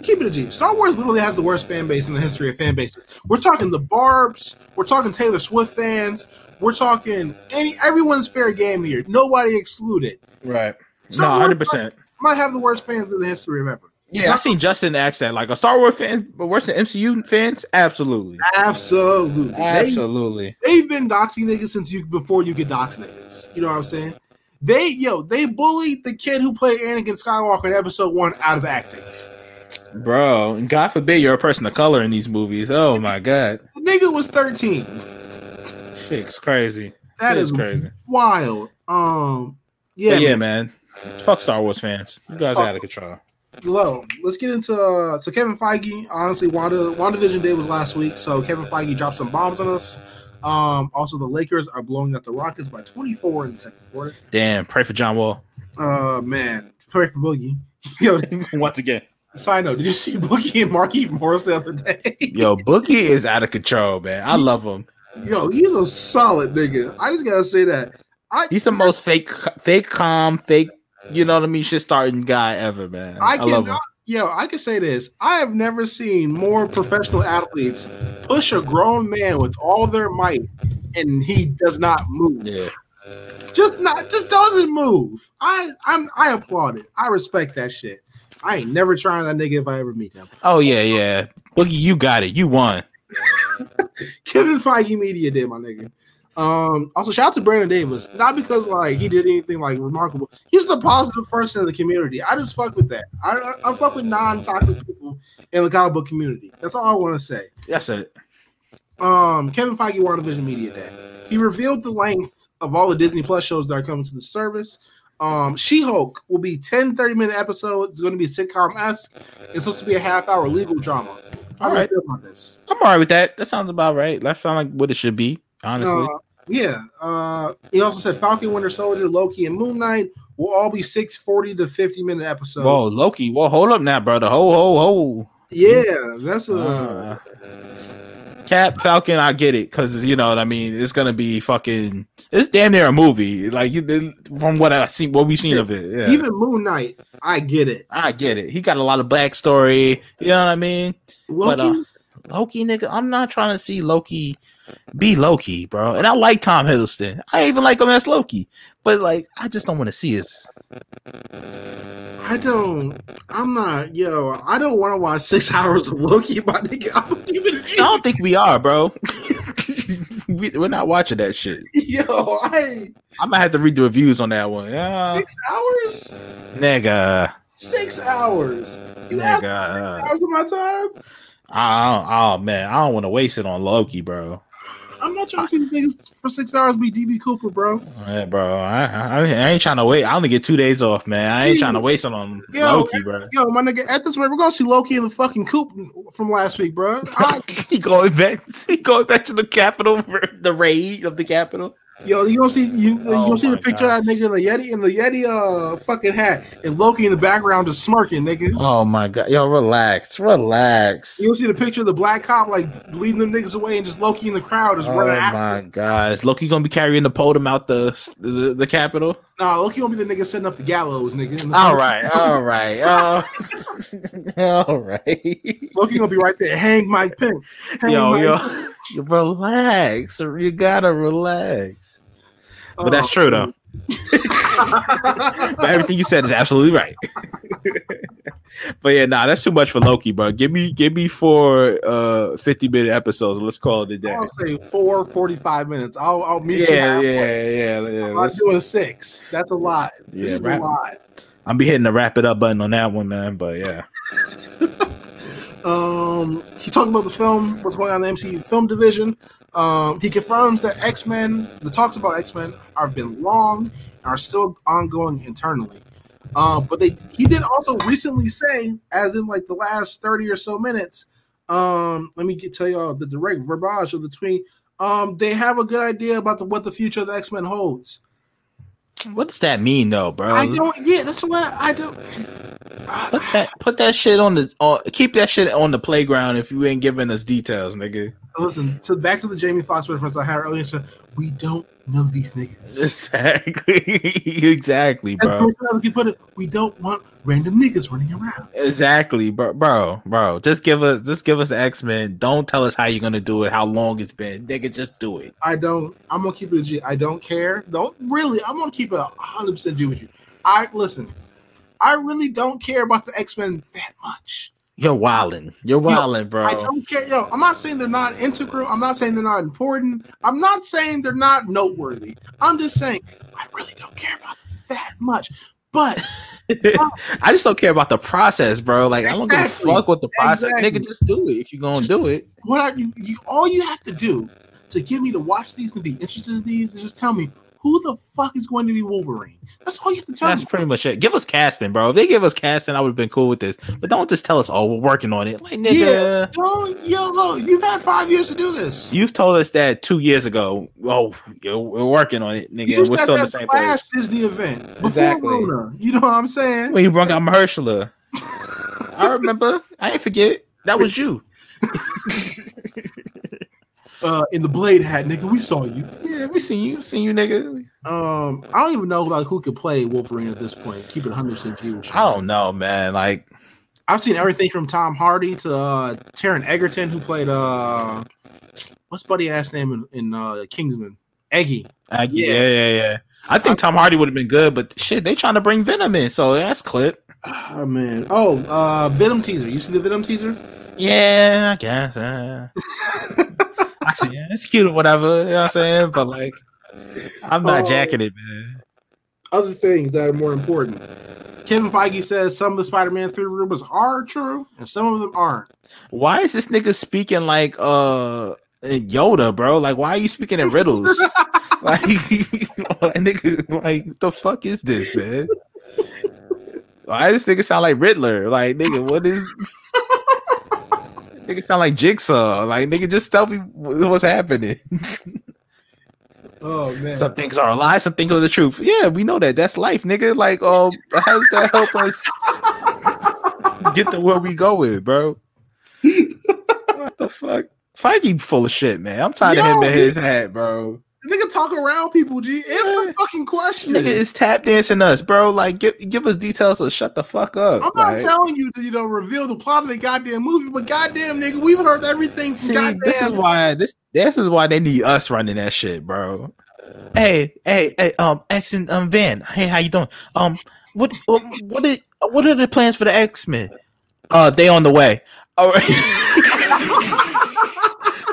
keep it a G. Star Wars literally has the worst fan base in the history of fan bases. We're talking the Barbs. We're talking Taylor Swift fans. We're talking any everyone's fair game here. Nobody excluded. right, Star no, hundred percent. Might have the worst fans in the history of ever. Yeah, I seen Justin ask that like a Star Wars fan, but worse than MCU fans. Absolutely, Absolutely. They, absolutely. they've been doxing niggas since you before you get dox niggas. You know what I'm saying? They yo, they bullied the kid who played Anakin Skywalker in episode one out of acting. Bro, and God forbid you're a person of color in these movies. Oh my god, The nigga was 13. shit's crazy. That Shit's is crazy. wild. Um yeah, Yeah, yeah, man. man. Fuck Star Wars fans. You guys Fuck. out of control. Low. Let's get into uh, so Kevin Feige. Honestly, Wanda WandaVision Day was last week, so Kevin Feige dropped some bombs on us. Um, also the Lakers are blowing up the Rockets by 24 in the second quarter. Damn, pray for John Wall. Uh man, pray for Boogie. Yo, Once again. side note, did you see Boogie and Marcus Morris the other day? Yo, Boogie is out of control, man. I love him. Yo, he's a solid nigga. I just gotta say that. I He's the most fake, fake calm, fake. You know what I mean? Shit starting guy ever, man. I I, cannot. Yo, I can say this. I have never seen more professional athletes push a grown man with all their might, and he does not move. Yeah, Just not, just doesn't move. I, I'm, I applaud it. I respect that shit. I ain't never trying that nigga if I ever meet him. Oh yeah, yeah. Boogie, you got it. You won. Kevin Feige Media did, my nigga. Um, also shout out to Brandon Davis. Not because like he did anything like remarkable. He's the positive person in the community. I just fuck with that. I I, I fuck with non-toxic people in the comic book community. That's all I want to say. That's it. Um, Kevin Feige WandaVision Media Day. He revealed the length of all the Disney Plus shows that are coming to the service. Um, She-Hulk will be 10 30 minute episodes. It's going to be sitcom-esque. It's supposed to be a half hour legal drama. All right. feel about this? I'm alright with that. That sounds about right. That sounds like what it should be. Honestly, Uh, yeah. Uh, he also said Falcon, Winter Soldier, Loki, and Moon Knight will all be six forty to 50 minute episodes. whoa, Loki. Well, hold up now, brother. Ho, ho, ho. Yeah, that's a Uh, Cap Falcon, I get it because you know what I mean. It's gonna be fucking. It's damn near a movie. Like you, from what I see, what we've seen of it. Yeah. even Moon Knight. I get it. I get it. He got a lot of backstory. You know what I mean? Loki, But, uh, Loki, nigga, I'm not trying to see Loki be Loki, bro. And I like Tom Hiddleston. I even like him as Loki. But like, I just don't want to see his. I don't. I'm not. Yo, I don't want to watch six hours of Loki. My nigga, I'm gonna keep it. I don't think we are, bro. we, we're not watching that shit. Yo, I I might have to read the reviews on that one. Yeah, six hours. nigga, Six hours. You nigga. uh, hours of my time. I oh man, I don't want to waste it on Loki, bro. I'm not trying to see the niggas for six hours be DB Cooper, bro. Yeah, bro. I, I, I ain't trying to wait. I only get two days off, man. I ain't trying to waste it on Yo, Loki, eh, bro. Yo, my nigga, at this rate, we're gonna see Loki in the fucking coop from last week, bro. I- he going back. He going back to the capital for the raid of the capital. Yo, you don't see you, you Oh gonna see the picture of that nigga in the Yeti in the Yeti uh fucking hat and Loki in the background just smirking, nigga. Oh my god, yo, relax, relax. You gonna see the picture of the black cop like leading them niggas away and just Loki in the crowd just Oh running after. my god, is Loki gonna be carrying the podium out the the, the capital? Nah, Loki gonna be the nigga setting up the gallows, nigga. the- All right, all right, oh, all right. Loki gonna be right there. Hang Mike Pence. Hang Yo, Mike yo, Pence. Relax. You gotta relax. But that's true though. but everything you said is absolutely right. but yeah, nah, that's too much for Loki, bro. Give me, give me four uh fifty minute episodes. Let's call it a day. I'll say four 45 minutes. I'll I'll meet you. Yeah, yeah, yeah, yeah. I'm doing six. That's a lot. Yeah, a lot. I'll be hitting the wrap it up button on that one, man. But yeah, Um, he talked about the film, what's going on in the MCU film division. Um, he confirms that X Men, the talks about X Men, have been long and are still ongoing internally. Um, but they, he did also recently say, as in like the last thirty or so minutes. Um, let me get tell y'all the direct verbiage of the tweet. Um, they have a good idea about the, what the future of the X Men holds. What does that mean, though, bro? I don't. Yeah, that's what I don't. Put that, put that shit on the, on, keep that shit on the playground if you ain't giving us details, nigga. Listen, so back to the Jamie Foxx reference I had earlier. So we don't know these niggas. Exactly, exactly, bro. Wayne could put it, we don't want random niggas running around. Exactly, bro, bro, bro. Just give us, just give us the X Men. Don't tell us how you're gonna do it, how long it's been. Nigga, just do it. I don't. I'm gonna keep it a G. I don't care. Don't really. I'm gonna keep it 100 percent G with you. I listen. I really don't care about the X Men that much. You're wilding. You're wilding, bro. I don't care. Yo, I'm not saying they're not integral. I'm not saying they're not important. I'm not saying they're not noteworthy. I'm just saying I really don't care about them that much. But I just don't care about the process, bro. Like I don't give a fuck with the process. Exactly. Nigga, just do it if you're gonna do it. what are you, you? All you have to do to get me to watch these and be interested in these is just tell me who the fuck is going to be Wolverine. That's all you have to tell That's me. That's pretty much it. Give us casting, bro. If they give us casting, I would have been cool with this. But don't just tell us, oh, we're working on it. Like, nigga, Yeah. Don't, yo, no, you've had five years to do this. you've told us that two years ago. Oh, yo, we're working on it, nigga. You we're still in the that same last place. Disney event before Exactly. Rona. You know what I'm saying? When you brought out Mahershala. I remember. I ain't forget. That was you. Uh, in the Blade hat, nigga, we saw you. Yeah, we seen you. Seen you, nigga. Um, I don't even know like who could play Wolverine at this point. Keep it 100 percent G. I don't know, man. Like, I've seen everything from Tom Hardy to uh, Taron Egerton, who played uh, what's buddy ass name in, in uh, Kingsman? Eggsy. I, Yeah. yeah, yeah, yeah. I think Tom Hardy would have been good, but shit, they trying to bring Venom in, so that's clip. Oh man. Oh, uh, Venom teaser. You see the Venom teaser? Yeah, I guess. Uh, I see. Yeah, it's cute or whatever. You know what I'm saying? But like, I'm not Oh. jacking it, man. Other things that are more important. Kevin Feige says some of the Spider-Man 3 rumors are true and some of them aren't. Why is this nigga speaking like uh Yoda, bro? Like, why are you speaking in riddles? like, nigga, like, the fuck is this, man? Why does this nigga sound like Riddler? Like, nigga, what is? Nigga sound like Jigsaw. Like, nigga, just tell me what's happening. Oh man. Some things are a lie, some things are the truth. Yeah, we know that. That's life, nigga. Like, um, how does that help us get to where we going, bro? what the fuck? Feige full of shit, man. I'm tired of him Yo, in his hat, bro. Nigga talk around people, G. Answer Yeah. fucking question. Nigga is tap dancing us, bro. Like, give give us details or shut the fuck up. I'm not Like, telling you to you know reveal the plot of the goddamn movie, but goddamn nigga, we've heard everything from See, goddamn. this is why this this is why they need us running that shit, bro. Hey, hey, hey, um, X and um Van. Hey, how you doing? Um, what what what are, what are the plans for the X Men? Uh, they on the way. All right.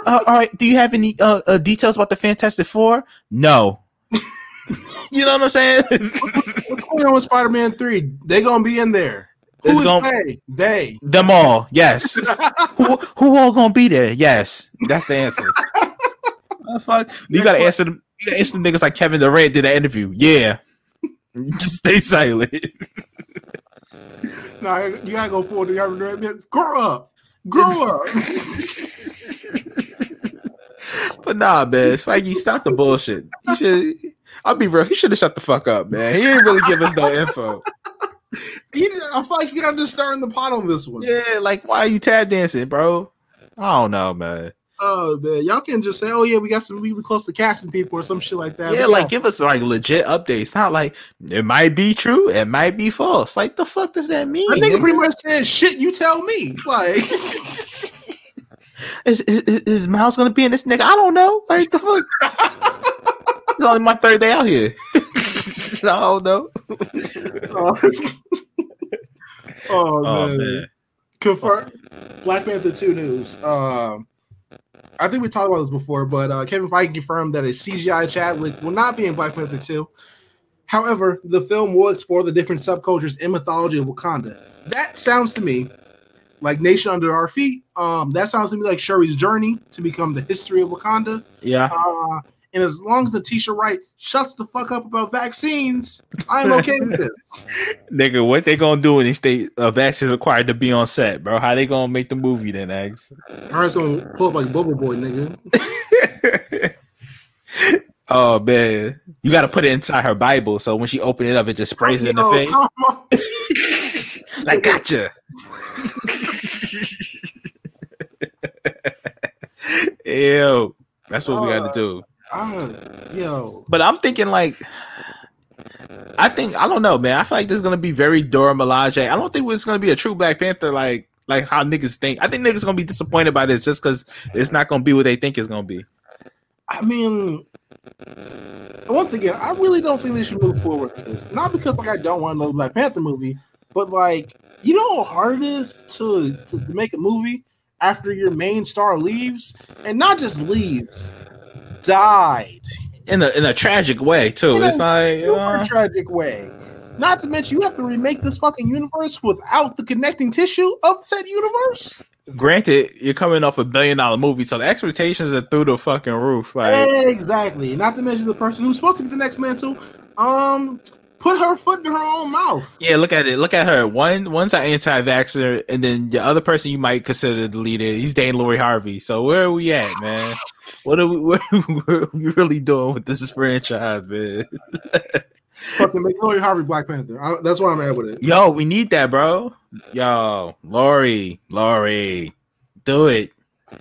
uh, all right. Do you have any uh, uh details about the Fantastic Four? No. you know what I'm saying? What's going on with Spider-Man 3? They gonna be in there. Who It's is gonna- they? They. Them all, yes. who who all gonna be there? Yes, that's the answer. Fuck. You gotta answer them. You gotta answer them niggas like Kevin Durant did that interview. Yeah, just stay silent. Nah, you gotta go forward. You gotta grow up. Grow up. But nah, man, Feige, stop the bullshit. You should. I'll be real. He should have shut the fuck up, man. He didn't really give us no info. He, I feel like you gotta just stir in the pot on this one. Yeah, like why are you tap dancing, bro? I don't know, man. Oh man, y'all can just say, "Oh yeah, we got some. We were close to casting people or some shit like that." Yeah, But like give us like legit updates. Not like it might be true, it might be false. Like the fuck does that mean? I think nigga? pretty much said, "Shit, you tell me." Like, Is, is, is- is Miles gonna be in this nigga? I don't know. Like the fuck. it's only my third day out here. I don't know. oh, Oh man. man. Confirm Black Panther 2 news. Um I think we talked about this before, but uh, Kevin Feige confirmed that a CGI Chadwick will not be in Black Panther 2. However, the film will explore the different subcultures and mythology of Wakanda. That sounds to me like Nation Under Our Feet. Um, that sounds to me like Shuri's journey to become the history of Wakanda. Yeah. Uh, and as long as Letitia Wright shuts the fuck up about vaccines, I'm okay with this. Nigga, what they gonna do if they state a vaccine required to be on set, bro? How they gonna make the movie then, Eggs? Or it's gonna pull up like Bubble Boy, nigga. oh man. You gotta put it inside her Bible so when she open it up it just sprays it in the face. like gotcha. Ew. That's what we got to do. Uh, yo, But I'm thinking like, I think I don't know, man. I feel like this is gonna be very Dora Milaje. I don't think it's gonna be a true Black Panther like like how niggas think. I think niggas gonna be disappointed by this just because it's not gonna be what they think it's gonna be. I mean, once again, I really don't think they should move forward with this. Not because like I don't want another Black Panther movie, but like you know how hard it is to to make a movie after your main star leaves, and not just leaves, died In a in a tragic way too. Yeah, It's like in uh, tragic way. Not to mention, you have to remake this fucking universe without the connecting tissue of said universe. granted, you're coming off a billion dollar movie, so the expectations are through the fucking roof. Like Exactly. Not to mention the person who's supposed to get the next mantle, um, put her foot in her own mouth. Yeah, look at it. Look at her. One one's an anti-vaxxer, and then the other person you might consider the leader. He's dating Lori Harvey. So where are we at, man? What are we? What, what are we really doing with this franchise, man? Fucking make Lori Harvey Black Panther. I, that's why I'm at with it. Yo, we need that, bro. Yo, Lori, Lori, do it. Uh,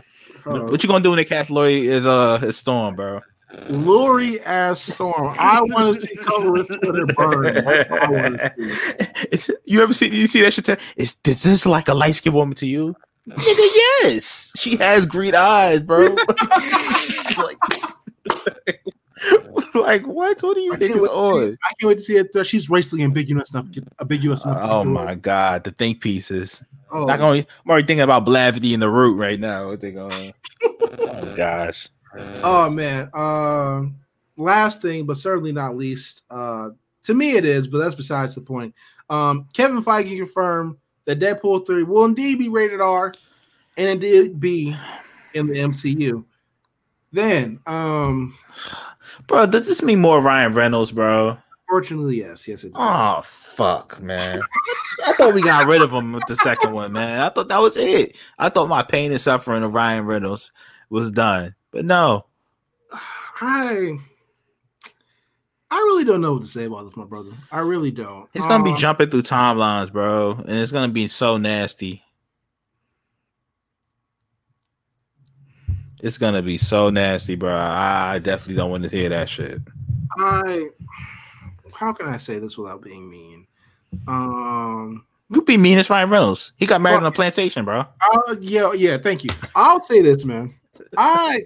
What you gonna do when they cast Lori as uh Storm, bro? Lori as Storm. I want to see color Twitter burn. That's what I wanna see. you ever see you see that shit? Is, is this like a light skinned woman to you? Nigga, yes. She has green eyes, bro. like, like what? What are you I can't, niggas wait to on? see, I can't wait to see it. uh, she's racially ambiguous enough. Ambiguous enough. Oh my god, the think pieces. Oh, I'm already thinking about Blavity and the root right now. What they going? oh gosh. Oh man. Um last thing, but certainly not least, uh to me it is, but that's besides the point. Um Kevin Feige confirmed that Deadpool 3 will indeed be rated R and indeed be in the MCU. Then um Bro, does this mean more Ryan Reynolds, bro? fortunately, yes, yes, it does. Oh fuck, man. I thought we got rid of him with the second one, man. I thought that was it. I thought my pain and suffering of Ryan Reynolds was done. But no. I I really don't know what to say about this, my brother. I really don't. It's gonna be Um, jumping through timelines, bro. And it's gonna be so nasty. It's gonna be so nasty, bro. I definitely don't want to hear that shit. I how can I say this without being mean? Um You be mean as Ryan Reynolds. He got married Fuck. on a plantation, bro. Uh, yeah, yeah. Thank you. I'll say this, man. I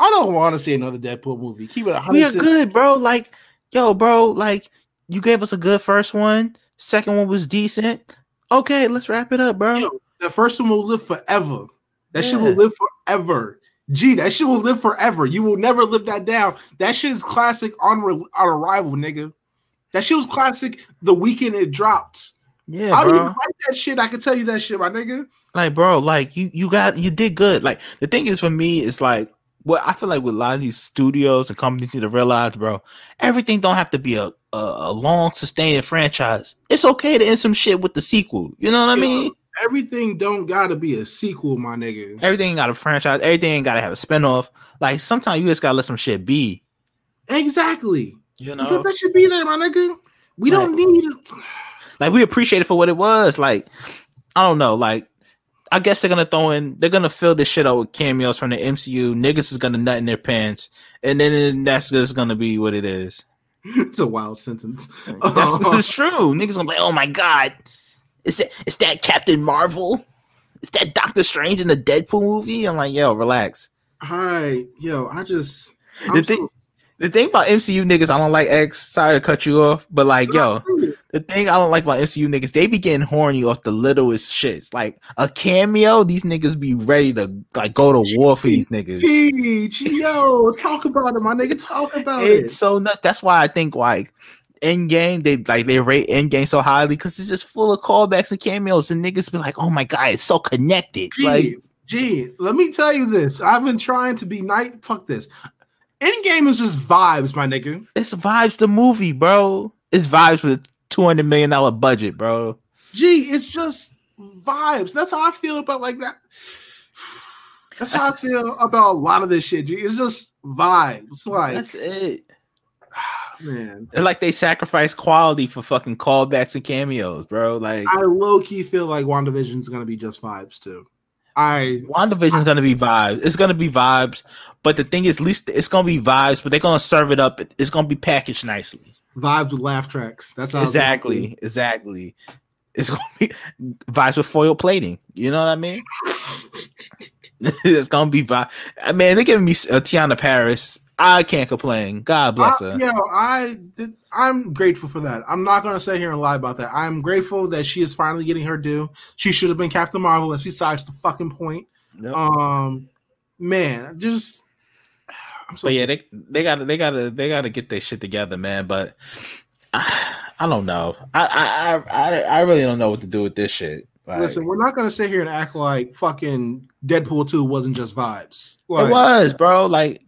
I don't want to see another Deadpool movie. Keep it. We are 100 good, bro. Like, yo, bro, like you gave us a good first one. Second one was decent. Okay, let's wrap it up, bro. Yo, The first one will live forever. That shit will live forever. Gee, that shit will live forever. You will never live that down. That shit is classic on, re- on arrival, nigga. That shit was classic the weekend it dropped. Yeah, I don't even write that shit. I can tell you that shit, my nigga. Like, bro, like you you got you did good. Like the thing is for me, it's like what I feel like with a lot of these studios and companies need to realize, bro, everything don't have to be a a, a long sustaining franchise. It's okay to end some shit with the sequel. You know what I mean? Everything don't gotta be a sequel, my nigga. Everything got a franchise. Everything got to have a spinoff. Like sometimes you just gotta let some shit be. Exactly. You Because know, that should be there, my nigga. We don't need like we appreciate it for what it was. Like I don't know. Like I guess they're gonna throw in. They're gonna fill this shit out with cameos from the MCU. Niggas is gonna nut in their pants, and then that's just gonna be what it is. it's a wild sentence. That's it's true. Niggas gonna be like, oh my god, is that is that Captain Marvel? Is that Doctor Strange in the Deadpool movie? I'm like, yo, relax. Hi, yo, I just The thing- so- The thing about MCU niggas, I don't like X. Sorry to cut you off, but like, yo, the thing I don't like about MCU niggas, they be getting horny off the littlest shits. Like a cameo, these niggas be ready to like go to war for these niggas. Peach, yo, talk about it, my nigga. Talk about It's it. so nuts. That's why I think like Endgame, they like they rate Endgame so highly because it's just full of callbacks and cameos, and niggas be like, "Oh my god, it's so connected." Gee, Like, gee, let me tell you this. I've been trying to be night. Fuck this. Endgame is just vibes, my nigga. it's vibes the movie, bro. It's vibes with two hundred million dollar budget, bro. Gee, it's just vibes. That's how I feel about like that. That's how I feel about a lot of this shit. G. It's just vibes. Like, That's it. man, like they sacrifice quality for fucking callbacks and cameos, bro. Like, I low key feel like WandaVision is gonna be just vibes too. I WandaVision is gonna be vibes. It's gonna be vibes, but the thing is, at least it's gonna be vibes, but they're gonna serve it up. It's gonna be packaged nicely. Vibes with laugh tracks. That's Exactly, exactly. It's gonna be vibes with foil plating. You know what I mean? it's gonna be vibe. I mean, they're giving me uh, Teyonah Parris. I can't complain. God bless I, her. yo, I I'm grateful for that. I'm not gonna sit here and lie about that. I'm grateful that she is finally getting her due. She should have been Captain Marvel, and she decides the fucking point. Yep. Um, man, just I'm so but yeah, they they gotta they gotta they gotta get their shit together, man. But I, I don't know. I, I I I really don't know what to do with this shit. Like, Listen, we're not gonna sit here and act like fucking Deadpool 2 wasn't just vibes. it was, bro. Like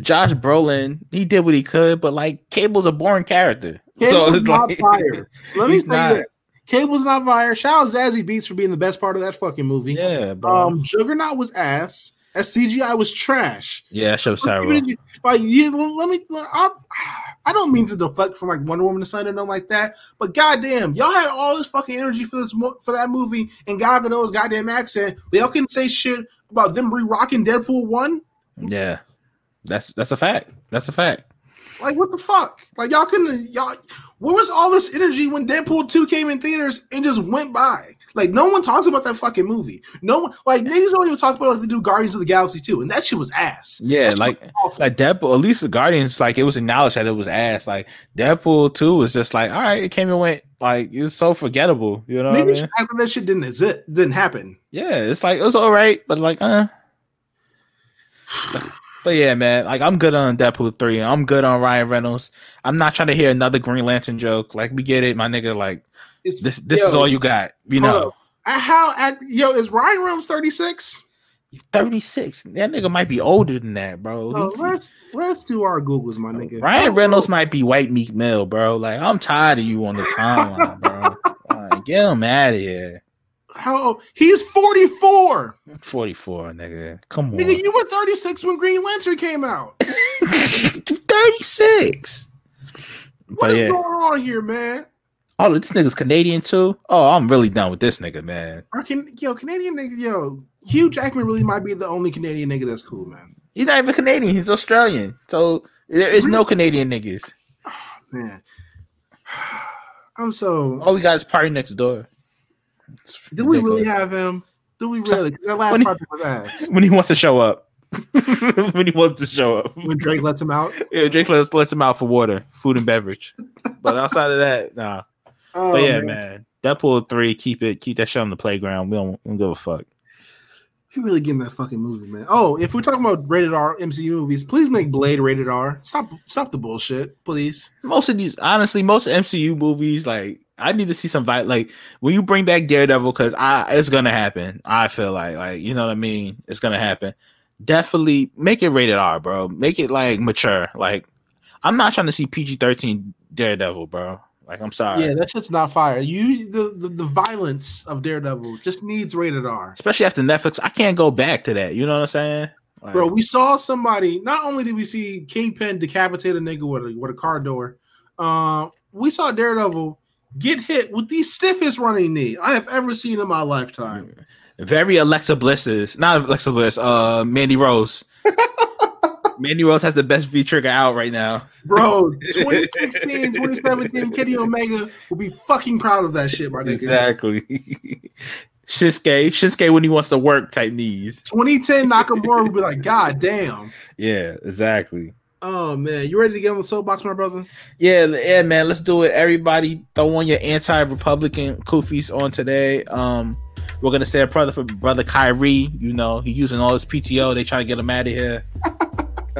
Josh Brolin, he did what he could, but like Cable's a boring character. Cable's it's not like- fire. Let me say not. that. Cable's not fire. Shout out Zazie Beetz for being the best part of that fucking movie. Yeah, bro. Um, Juggernaut was ass. That CGI was trash. yeah, that show's terrible. Like, you, let me. I, I don't mean to deflect from like Wonder Woman the Sun and nothing like that, but goddamn, y'all had all this fucking energy for this mo- for that movie, and Gal Gadot's goddamn accent, but y'all couldn't say shit about them re-rocking Deadpool one. Yeah, that's that's a fact. That's a fact. Like, what the fuck? Like, y'all couldn't. Y'all, where was all this energy when Deadpool two came in theaters and just went by? Like, no one talks about that fucking movie. No one, like, niggas don't even talk about like they do Guardians of the Galaxy two, and that shit was ass. Yeah, That like was awful. like Deadpool. At least the Guardians, like it was acknowledged that it was ass. Like Deadpool two was just like, all right, it came and went. Like it was so forgettable. You know what I mean? that shit didn't exist, didn't happen. Yeah, it's like it was all right, but like, uh. But yeah, man, like I'm good on Deadpool three. I'm good on Ryan Reynolds. I'm not trying to hear another Green Lantern joke. Like we get it, my nigga. Like It's this, this yo, is all you got. You know. At how at yo is Ryan Reynolds thirty six? thirty six. That nigga might be older than that, bro. Let's let's do our googles, my nigga. Ryan Reynolds might be White Meek Mill, bro. Like I'm tired of you on the timeline, bro. Like, get him out of here. How he's forty four. 44, nigga. Come on. Nigga, you were thirty six when Green Lantern came out. 36. What But is yeah. going on here, man? Oh, this nigga's Canadian too. Oh, I'm really done with this nigga, man. Our can, yo, Canadian nigga, yo, Hugh Jackman really might be the only Canadian nigga that's cool, man. He's not even Canadian. He's Australian. So there is no Canadian niggas. Man, I'm so. All we got is PartyNextDoor. Do we really have him? Do we really? That last When he- was ass. when he wants to show up? when he wants to show up. When Drake lets him out. Yeah, Drake lets, lets him out for water, food and beverage. But outside of that, nah. Oh, But yeah, man. Deadpool three, keep it, keep that shit on the playground. We don't, we don't give a fuck. You really getting that fucking movie, man. Oh, if we're talking about rated R MCU movies, please make Blade rated R. Stop, stop the bullshit, please. Most of these, honestly, most MCU movies, like I need to see some vi- like when you bring back Daredevil, because I it's gonna happen. I feel like, like you know what I mean. It's gonna happen. Definitely make it rated R, bro. Make it like mature. Like I'm not trying to see PG thirteen Daredevil, bro. Like I'm sorry. Yeah, that's just not fire. You the, the the violence of Daredevil just needs rated R. Especially after Netflix, I can't go back to that. You know what I'm saying? Like, Bro, we saw somebody. Not only did we see Kingpin decapitate a nigga with a with a car door, uh, we saw Daredevil get hit with the stiffest running knee I have ever seen in my lifetime. very Alexa Bliss's, not Alexa Bliss, uh, Mandy Rose. Mandy Rose has the best V trigger out right now. Bro, 2016, 2017, Kenny Omega will be fucking proud of that shit, my nigga. Exactly. Shinsuke, Shinsuke when he wants to work type knees. 2010 Nakamura will be like, God damn. Yeah, exactly. Oh man, you ready to get on the soapbox, my brother? Yeah, yeah, man. Let's do it. Everybody, throw on your anti-Republican koofies on today. Um, we're gonna say a brother for brother Kyrie. You know, he using all his PTO. They trying to get him out of here.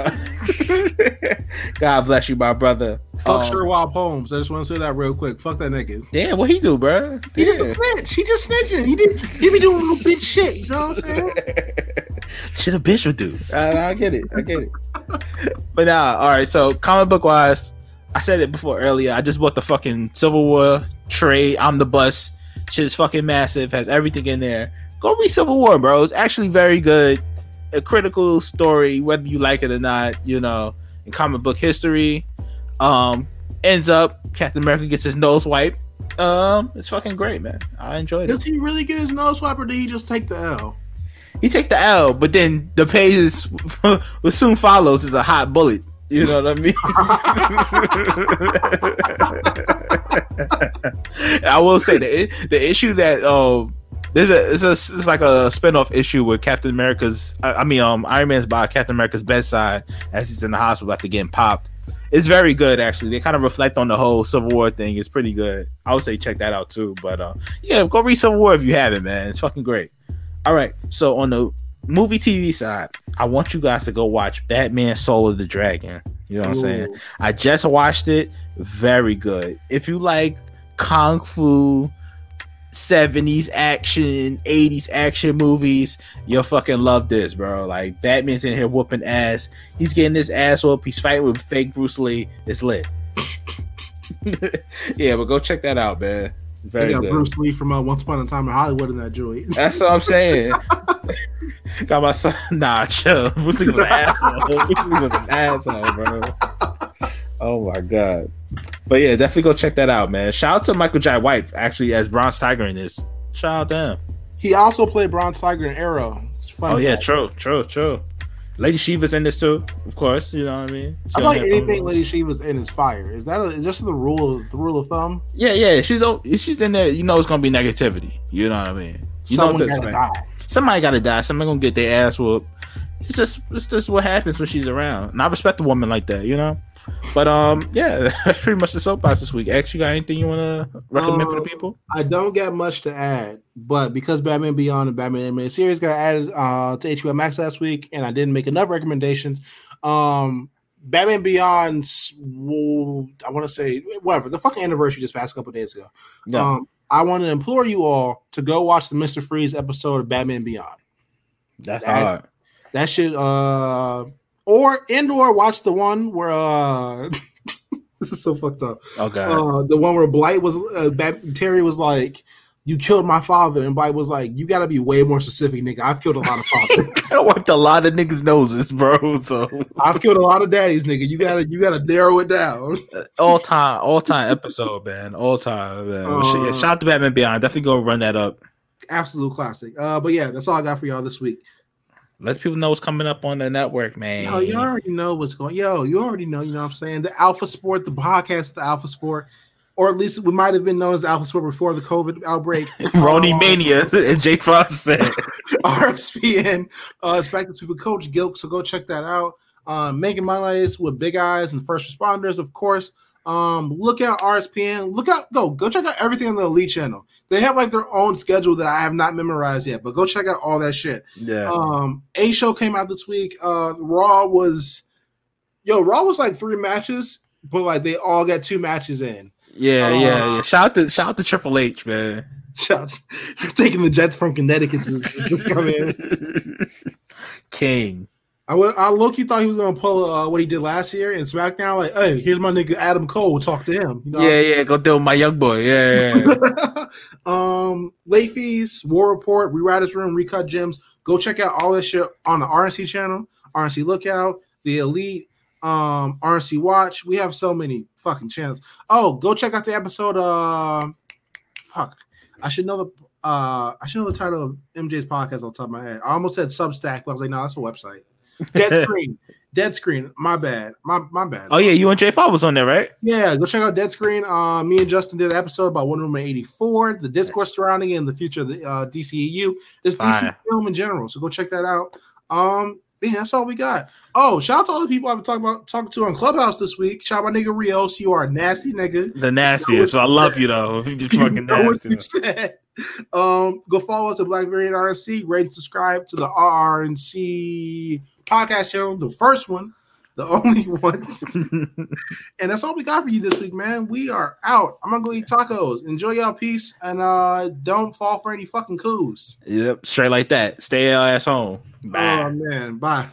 God bless you, my brother. Fuck Um, Sherwob Holmes. I just want to say that real quick. Fuck that nigga. Damn, what he do, bro? He just a snitch. He just snitching. He did. He be doing little bitch shit. You know what I'm saying? Shit a bitch would do. I, I get it. I get it. but nah, all right. So comic book wise, I said it before earlier. I just bought the fucking Civil War trade. I'm the bus. Shit is fucking massive. Has everything in there. Go read Civil War, bro. It's actually very good. A critical story, whether you like it or not. You know, in comic book history. Um, ends up Captain America gets his nose wiped. Um, it's fucking great, man. I enjoyed it. Does he really get his nose wiped, or did he just take the L? he take the L, but then the pages what soon follows is a hot bullet. You know what I mean? I will say the the issue that um there's a it's a it's like a spinoff issue with Captain America's I, I mean um Iron Man's by Captain America's bedside as he's in the hospital after getting popped. It's very good actually. They kind of reflect on the whole Civil War thing. It's pretty good. I would say check that out too. But uh, yeah, go read Civil War if you haven't, man. It's fucking great. All right, so on the movie TV side, I want you guys to go watch Batman Soul of the Dragon. You know what I'm saying? I just watched it. Very good. If you like kung fu, 70s action, 80s action movies, you'll fucking love this, bro. Like Batman's in here whooping ass. He's getting his ass whooped. He's fighting with fake Bruce Lee. It's lit. yeah, but go check that out, man. They Very got good. Bruce Lee from uh, Once Upon a Time in Hollywood in that joint. That's what I'm saying. Got my son. Nah, chill. Bruce Lee was an asshole. Bruce Lee was an asshole, bro. Oh my god. But yeah, definitely go check that out, man. Shout out to Michael J. White actually as Bronze Tiger in this. Shout out to him. He also played Bronze Tiger in Arrow. It's funny. Oh yeah, true, true, true. Lady Shiva's in this too, of course. You know what I mean. She I like anything. Lady Shiva's in is fire. Is that a, is just the rule of the rule of thumb? Yeah, yeah. She's she's in there. You know, it's gonna be negativity. You know what I mean. You Someone know gotta expect. die. somebody gotta die. Somebody gonna get their ass whooped. It's just it's just what happens when she's around. And I respect a woman like that, you know. But um, yeah, that's pretty much the soapbox this week. X, you got anything you wanna recommend for the Um, people? I don't got much to add, but because Batman Beyond and Batman Animated Series got added uh, to HBO Max last week, and I didn't make enough recommendations, um, Batman Beyond's, well, I want to say, whatever, the fucking anniversary just passed a couple days ago. Yeah. Um, I want to implore you all to go watch the Mr. Freeze episode of Batman Beyond. that's that- hard. That shit, uh, or and or watch the one where uh, this is so fucked up. Okay. Uh, the one where Blight was uh, Bat- Terry was like, "You killed my father," and Blight was like, "You got to be way more specific, nigga. I've killed a lot of fathers. I wiped a lot of niggas' noses, bro. So I've killed a lot of daddies, nigga. You gotta, you gotta narrow it down." all time, all time episode, man. All time, man. Uh, yeah, shout out to Batman Beyond. Definitely go run that up. Absolute classic. Uh, but yeah, that's all I got for y'all this week. Let people know what's coming up on the network, man. Yo, you already know what's going. Yo, you already know. You know what I'm saying? The Alpha Sport, the podcast, the Alpha Sport, or at least we might have been known as the Alpha Sport before the COVID outbreak. Roni Um, Mania, as Jake Frost said. RSPN, uh, Respected People Coach Gilk. So go check that out. Um, making my life with big eyes and first responders, of course. Um, look out RSPN. Look out, go go check out everything on the Elite channel. They have like their own schedule that I have not memorized yet, but go check out all that shit. Yeah. Um, A show came out this week. Uh, Raw was, yo, Raw was like three matches, but like they all got two matches in. Yeah, yeah, Uh, yeah. Shout out to shout out to Triple H, man. Shots taking the Jets from Connecticut to, to come in. King. I I low key thought he was gonna pull uh, what he did last year in SmackDown. Like, hey, here's my nigga Adam Cole. Talk to him. You know? Yeah, yeah. Go deal with my young boy. Yeah, yeah, yeah. um, late fees, War Report, Rewriters Room, Recut Gems. Go check out all this shit on the RNC channel, RNC Lookout, the Elite, um, RNC Watch. We have so many fucking channels. Oh, go check out the episode. Uh, fuck, I should know the. Uh, I should know the title of MJ's podcast on top of my head. I almost said Substack, but I was like, no, that's a website. Dead Screen. Dead Screen. My bad. My my bad. oh yeah, you and J Five was on there, right? Yeah, go check out Dead Screen. Uh, me and Justin did an episode about Wonder Woman 84, the discourse surrounding it and the future of the uh, DCEU, just DC film in general. So go check that out. Um, man, that's all we got. Oh, shout out to all the people I've been talking about talking to on Clubhouse this week. Shout out my nigga Rios. You are a nasty nigga. The nastiest. So I love you though. You're fucking You know what nasty. you. Um, go follow us at Black Variant RNC. Rate and subscribe to the RNC podcast channel, the first one, the only one. And that's all we got for you this week, man. We are out. I'm gonna go eat tacos. Enjoy y'all peace and uh don't fall for any fucking coups. Yep, straight like that. Stay your ass home. Bye. Oh man, bye.